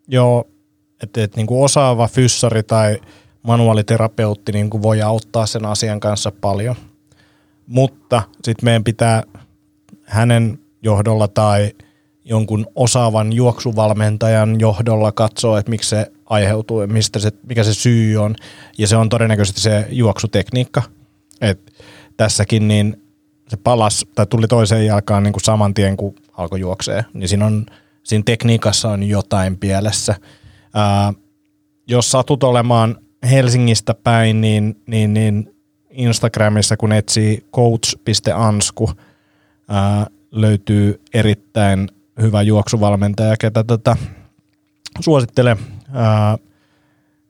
joo, että, että niin kuin osaava fyssari tai manuaaliterapeutti niin kuin voi auttaa sen asian kanssa paljon. Mutta sitten meidän pitää hänen johdolla tai jonkun osaavan juoksuvalmentajan johdolla katsoa, että miksi se aiheutuu, mistä se, mikä se syy on. Ja se on todennäköisesti se juoksutekniikka. Et tässäkin niin se palas tai tuli toiseen jalkaan niin kuin saman tien, kun alkoi juoksee. Niin siinä, on, siinä tekniikassa on jotain pielessä. Ää, jos satut olemaan Helsingistä päin, niin, niin, niin Instagramissa kun etsii coach.ansku, ää, löytyy erittäin hyvä juoksuvalmentaja, ketä tota, suosittelen.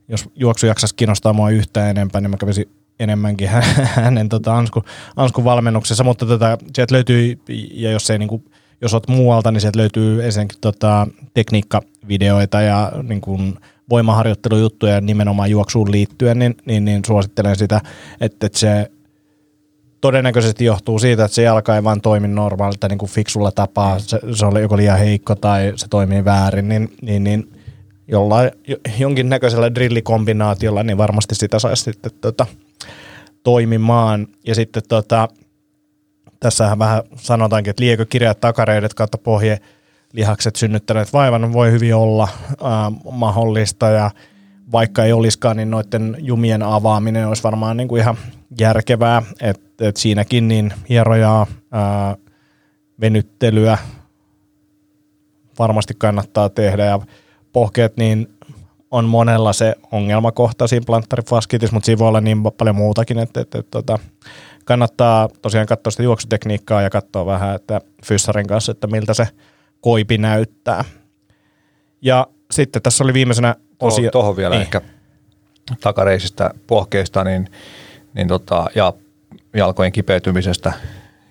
Jos juoksu jaksaisi kiinnostaa mua yhtään enempää, niin mä kävisin enemmänkin hänen tota, Ansku, Anskun valmennuksessa, mutta tota, sieltä löytyy, ja jos ei niinku, jos olet muualta, niin sieltä löytyy ensinnäkin tota, tekniikkavideoita ja niin kuin voimaharjoittelujuttuja nimenomaan juoksuun liittyen, niin, niin, niin suosittelen sitä, että, että se todennäköisesti johtuu siitä, että se jalka ei vaan toimi normaalilta niin kuin fiksulla tapaa, se, se oli joko liian heikko tai se toimii väärin, niin, niin, niin jollain, jonkinnäköisellä drillikombinaatiolla, niin varmasti sitä saisi sitten tota, toimimaan. Ja sitten tota, tässähän vähän sanotaankin, että liekö kirjat takareidet kautta pohje lihakset synnyttäneet vaivan? Voi hyvin olla äh, mahdollista. Ja vaikka ei olisikaan, niin noiden jumien avaaminen olisi varmaan niin kuin ihan järkevää, että et siinäkin niin hierojaa, ää, venyttelyä varmasti kannattaa tehdä. Ja pohkeet niin on monella se ongelmakohta siinä planttarifaskitissa, mutta siinä voi olla niin paljon muutakin, että, että, että, että kannattaa tosiaan katsoa sitä juoksutekniikkaa ja katsoa vähän, että fyssarin kanssa, että miltä se koipi näyttää. Ja sitten tässä oli viimeisenä osio. Tuohon vielä niin. ehkä takareisistä pohkeista niin, niin tota, ja jalkojen kipeytymisestä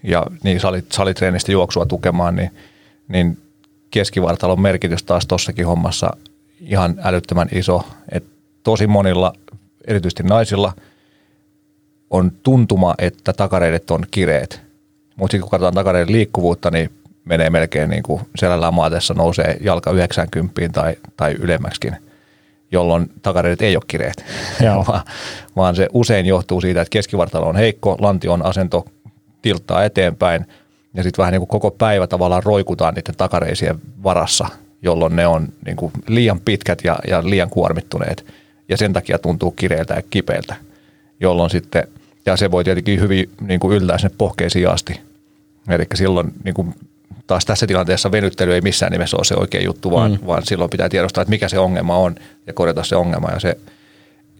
ja niin salit, salitreenistä juoksua tukemaan, niin, niin keskivartalon merkitys taas tossakin hommassa ihan älyttömän iso. Et tosi monilla, erityisesti naisilla, on tuntuma, että takareidet on kireet. Mutta sitten kun katsotaan takareiden liikkuvuutta, niin menee melkein niin kuin selällään maatessa nousee jalka 90 tai, tai ylemmäksikin, jolloin takareidet ei ole kireet, vaan, vaan se usein johtuu siitä, että keskivartalo on heikko, lantion asento tilttaa eteenpäin ja sitten vähän niin kuin koko päivä tavallaan roikutaan niiden takareisien varassa, jolloin ne on niin kuin liian pitkät ja, ja liian kuormittuneet ja sen takia tuntuu kireiltä ja kipeältä, jolloin sitten, ja se voi tietenkin hyvin niin kuin yltää sinne pohkeisiin asti. Eli silloin niin kuin taas tässä tilanteessa venyttely ei missään nimessä ole se oikea juttu, vaan, mm. vaan silloin pitää tiedostaa, että mikä se ongelma on ja korjata se ongelma. Ja se,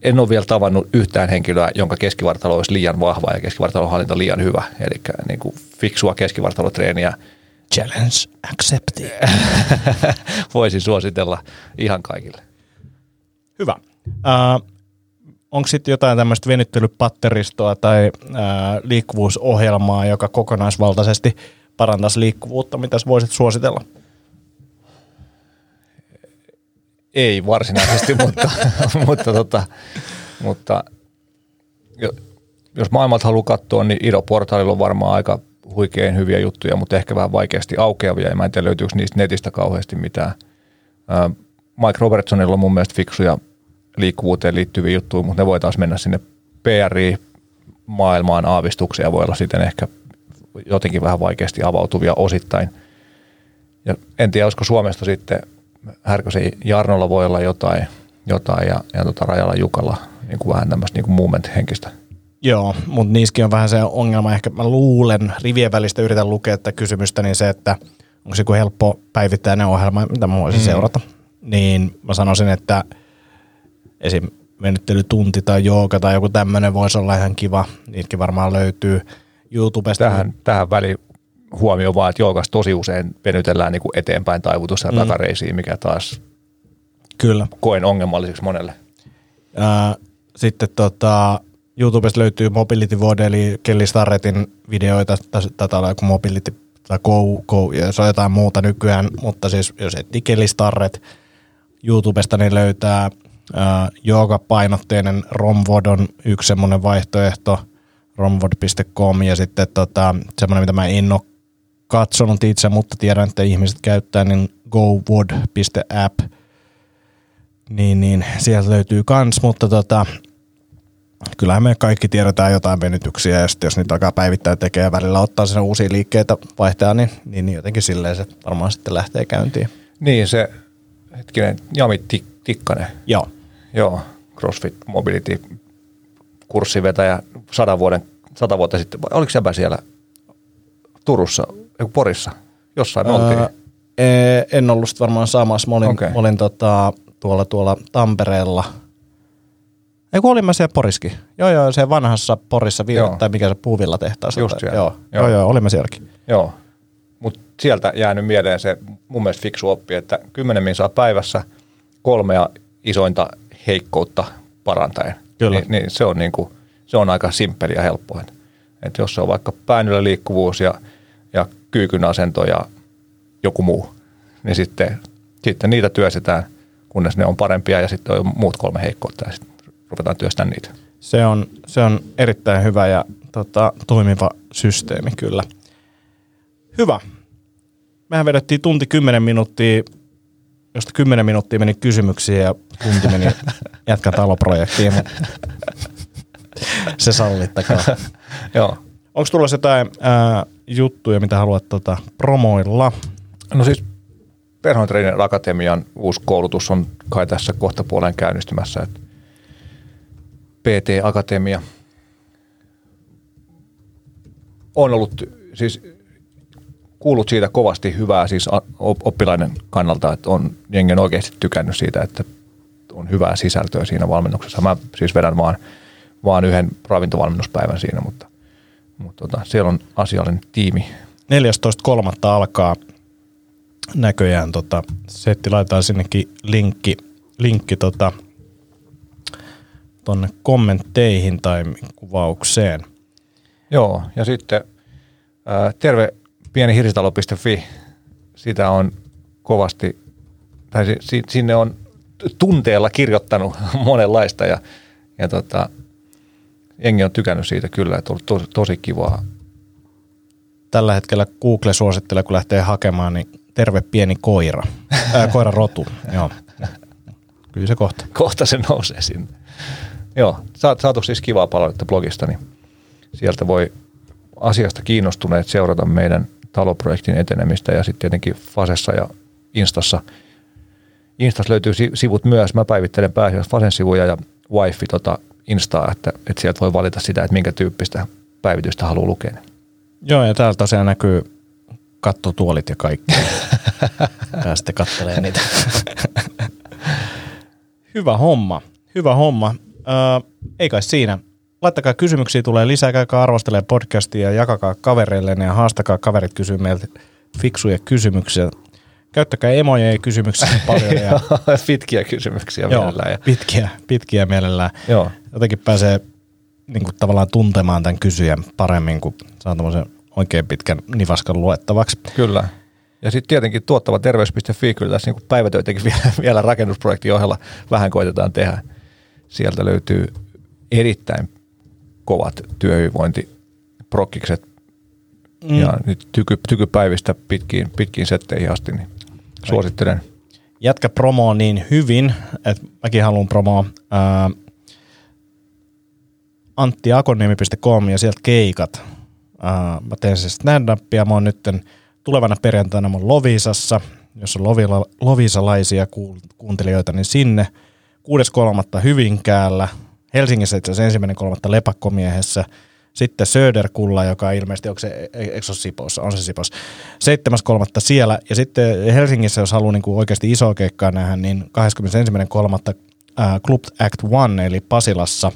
en ole vielä tavannut yhtään henkilöä, jonka keskivartalo olisi liian vahva ja keskivartalon hallinta liian hyvä. Eli niin kuin fiksua keskivartalotreeniä. Challenge accepted. Voisin suositella ihan kaikille. Hyvä. Uh, onko sitten jotain tämmöistä venyttelypatteristoa tai uh, liikkuvuusohjelmaa, joka kokonaisvaltaisesti – parantaisi liikkuvuutta, mitä voisit suositella? Ei varsinaisesti, mutta, mutta, tota, mutta jos maailmalta haluaa katsoa, niin Ido-portaalilla on varmaan aika huikein hyviä juttuja, mutta ehkä vähän vaikeasti aukeavia, ja mä en tiedä löytyykö niistä netistä kauheasti mitään. Mike Robertsonilla on mun mielestä fiksuja liikkuvuuteen liittyviä juttuja, mutta ne voi taas mennä sinne PRI-maailmaan aavistuksia voi olla sitten ehkä jotenkin vähän vaikeasti avautuvia osittain. Ja en tiedä, olisiko Suomesta sitten Härkösen Jarnolla voi olla jotain, jotain ja, ja tota Rajalla Jukalla niin kuin vähän tämmöistä niin movement-henkistä. Joo, mutta niissäkin on vähän se ongelma, ehkä mä luulen, rivien välistä yritän lukea että kysymystä, niin se, että onko se helppo päivittäinen ohjelma, mitä mä voisin mm. seurata. Niin mä sanoisin, että esim. venyttelytunti tai jooga tai joku tämmöinen voisi olla ihan kiva. Niitäkin varmaan löytyy. YouTubesta. Tähän, tähän väliin huomio vaan, että joogas tosi usein venytellään niin kuin eteenpäin taivutus ja mm. takareisiin, mikä taas Kyllä. koen ongelmalliseksi monelle. Ää, sitten tota, YouTubesta löytyy Mobility Vode, eli Kelly Starretin videoita, tätä on joku Mobility tai Go, Go, ja se on jotain muuta nykyään, mutta siis jos etsii Kelly Starret YouTubesta, niin löytää ää, painotteinen Romvod on yksi semmoinen vaihtoehto – romvod.com ja sitten tota, semmoinen, mitä mä en ole katsonut itse, mutta tiedän, että ihmiset käyttää, niin govod.app, niin, niin sieltä löytyy kans, mutta tota, kyllähän me kaikki tiedetään jotain venytyksiä ja sitten jos niitä alkaa päivittää tekee ja välillä ottaa sen uusia liikkeitä vaihtaa, niin, niin, niin jotenkin silleen se varmaan sitten lähtee käyntiin. Niin se, hetkinen, Jami Tikkanen. Joo. Joo, CrossFit Mobility kurssivetäjä sadan vuoden, sata vuotta sitten. Oliko sepä siellä Turussa, Porissa? Jossain me oltiin. Öö, en ollut varmaan samassa. Mä olin, okay. mä olin tota, tuolla, tuolla Tampereella. Ei kun olin mä siellä Poriskin. Joo, joo, se vanhassa Porissa, vi- tai mikä se puuvilla tehtaassa. Just Joo, joo, joo, joo, olimme sielläkin. Joo, mutta sieltä jäänyt mieleen se mun mielestä fiksu oppi, että 10 min saa päivässä kolmea isointa heikkoutta parantaen. Kyllä. Niin, niin se, on niin kuin, se on aika simppeli ja helppo. Että, että jos se on vaikka päänylä liikkuvuus ja, ja kyykyn asento ja joku muu, niin sitten, sitten niitä työstetään, kunnes ne on parempia ja sitten on muut kolme heikkoutta ja sitten ruvetaan työstämään niitä. Se on, se on erittäin hyvä ja tota, toimiva systeemi kyllä. Hyvä. Mehän vedettiin tunti 10 minuuttia, josta 10 minuuttia meni kysymyksiä ja tunti meni jätkä taloprojektiin, mutta se sallittakaa. Joo. Onko tulossa jotain ää, juttuja, mitä haluat tota, promoilla? No siis Perhon Trainer Akatemian uusi koulutus on kai tässä kohta puolen käynnistymässä. Että PT Akatemia on ollut siis kuullut siitä kovasti hyvää siis oppilainen kannalta, että on jengen oikeasti tykännyt siitä, että on hyvää sisältöä siinä valmennuksessa. Mä siis vedän vaan, vaan yhden ravintovalmennuspäivän siinä, mutta, mutta tota, siellä on asiallinen tiimi. 14.3. alkaa näköjään tota, setti, laitetaan sinnekin linkki, linkki tota, tonne kommentteihin tai kuvaukseen. Joo, ja sitten ää, terve pieni hirsitalo.fi, sitä on kovasti, tai si, sinne on tunteella kirjoittanut monenlaista ja, ja tota, jengi on tykännyt siitä kyllä, että on ollut tosi, tosi kivaa. Tällä hetkellä Google suosittelee, kun lähtee hakemaan, niin terve pieni koira, ää, koira rotu, joo. Kyllä se kohta. Kohta se nousee sinne. Joo, saat, saatu siis kivaa palautetta blogista, niin sieltä voi asiasta kiinnostuneet seurata meidän taloprojektin etenemistä ja sitten tietenkin Fasessa ja Instassa. Instassa löytyy sivut myös. Mä päivittelen pääasiassa Fasen sivuja ja Wifi tota Instaa, että, että sieltä voi valita sitä, että minkä tyyppistä päivitystä haluaa lukea. Joo, ja täällä tosiaan näkyy kattotuolit ja kaikki. Pääsitte kattelee niitä. Hyvä homma. Hyvä homma. Öö, ei kai siinä. Laittakaa kysymyksiä, tulee lisää, käykää arvostelemaan podcastia ja jakakaa kavereille ja haastakaa kaverit kysyä meiltä fiksuja kysymyksiä. Käyttäkää emoja ja kysymyksiä paljon. Ja, pitkiä kysymyksiä joo, mielellään. Ja. Pitkiä, pitkiä mielellään. Joo. Jotenkin pääsee niin kuin, tavallaan tuntemaan tämän kysyjän paremmin, kun saa tämmöisen oikein pitkän nivaskan luettavaksi. Kyllä. Ja sitten tietenkin tuottava terveys.fi, kyllä tässä niin päivätöitäkin vielä, vielä rakennusprojektin ohella vähän koitetaan tehdä. Sieltä löytyy erittäin kovat työhyvinvointiprokkikset mm. ja nyt tyky, tykypäivistä pitkiin, pitkiin setteihin asti, niin suosittelen. Jätkä promoo niin hyvin, että mäkin haluan promoa ää, anttiakoniemi.com ja sieltä keikat. Ää, mä teen siis stand-upia, mä oon nyt tulevana perjantaina mä Lovisassa, jos on lovila, lovisalaisia kuuntelijoita, niin sinne. 6.3. Hyvinkäällä, Helsingissä itse asiassa ensimmäinen kolmatta Lepakkomiehessä, sitten Söderkulla, joka ilmeisesti, onko se, eikö se ole Sipossa, on se Sipossa, 7.3. siellä, ja sitten Helsingissä, jos haluaa niin kuin oikeasti isoa keikkaa nähdä, niin 21.3. Äh, Club Act One, eli Pasilassa,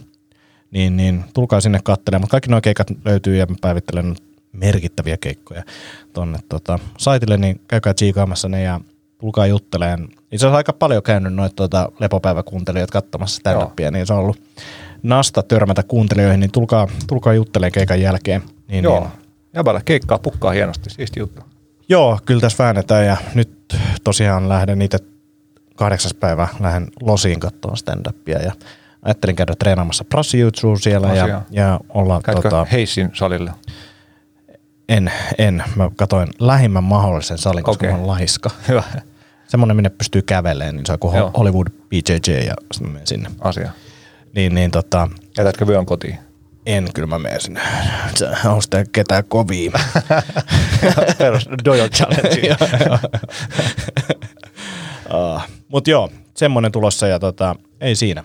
niin, niin tulkaa sinne katselemaan, mutta kaikki nuo keikat löytyy ja mä päivittelen merkittäviä keikkoja tuonne tota, saitille, niin käykää tsiikaamassa ne ja tulkaa jutteleen. Itse asiassa aika paljon käynyt noita tuota, lepopäiväkuuntelijoita katsomassa stand niin se on ollut nasta törmätä kuuntelijoihin, niin tulkaa, tulkaa juttelemaan keikan jälkeen. Niin, Joo, niin. jäbällä keikkaa pukkaa hienosti, siisti juttu. Joo, kyllä tässä väännetään ja nyt tosiaan lähden itse kahdeksas päivä lähden Losiin katsomaan stand-upia ja ajattelin käydä treenaamassa prassijutsuun siellä Asia. ja, ja olla... Käytkö tota, Heissin salille? En, en. Mä katsoin lähimmän mahdollisen salin, koska okay. mä laiska. Hyvä. Semmoinen, minne pystyy kävelemään, niin se on kuin Joo. Hollywood BJJ ja sitten menen sinne. Asia. Niin, niin tota... Jätätkö vyön kotiin? En, kyllä mä menen sinne. On sitä ketään kovia. Perus Dojo Challenge. uh, Mutta joo, semmoinen tulossa ja tota, ei siinä.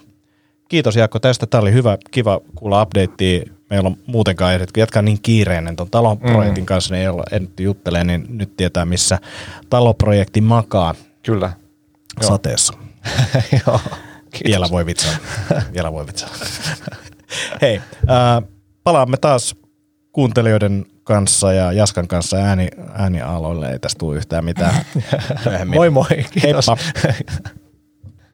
Kiitos Jaakko tästä. Tämä oli hyvä, kiva kuulla updatea meillä on muutenkaan ehdit, kun jatkaa niin kiireinen tuon taloprojektin mm. kanssa, niin ei olla ehditty juttelemaan, niin nyt tietää, missä taloprojekti makaa. Kyllä. Sateessa. Joo. Vielä voi vitsaa. Vielä voi vitsaa. Hei, äh, palaamme taas kuuntelijoiden kanssa ja Jaskan kanssa ääni, äänialoille ei tästä tule yhtään mitään. moi moi, kiitos. Heippa.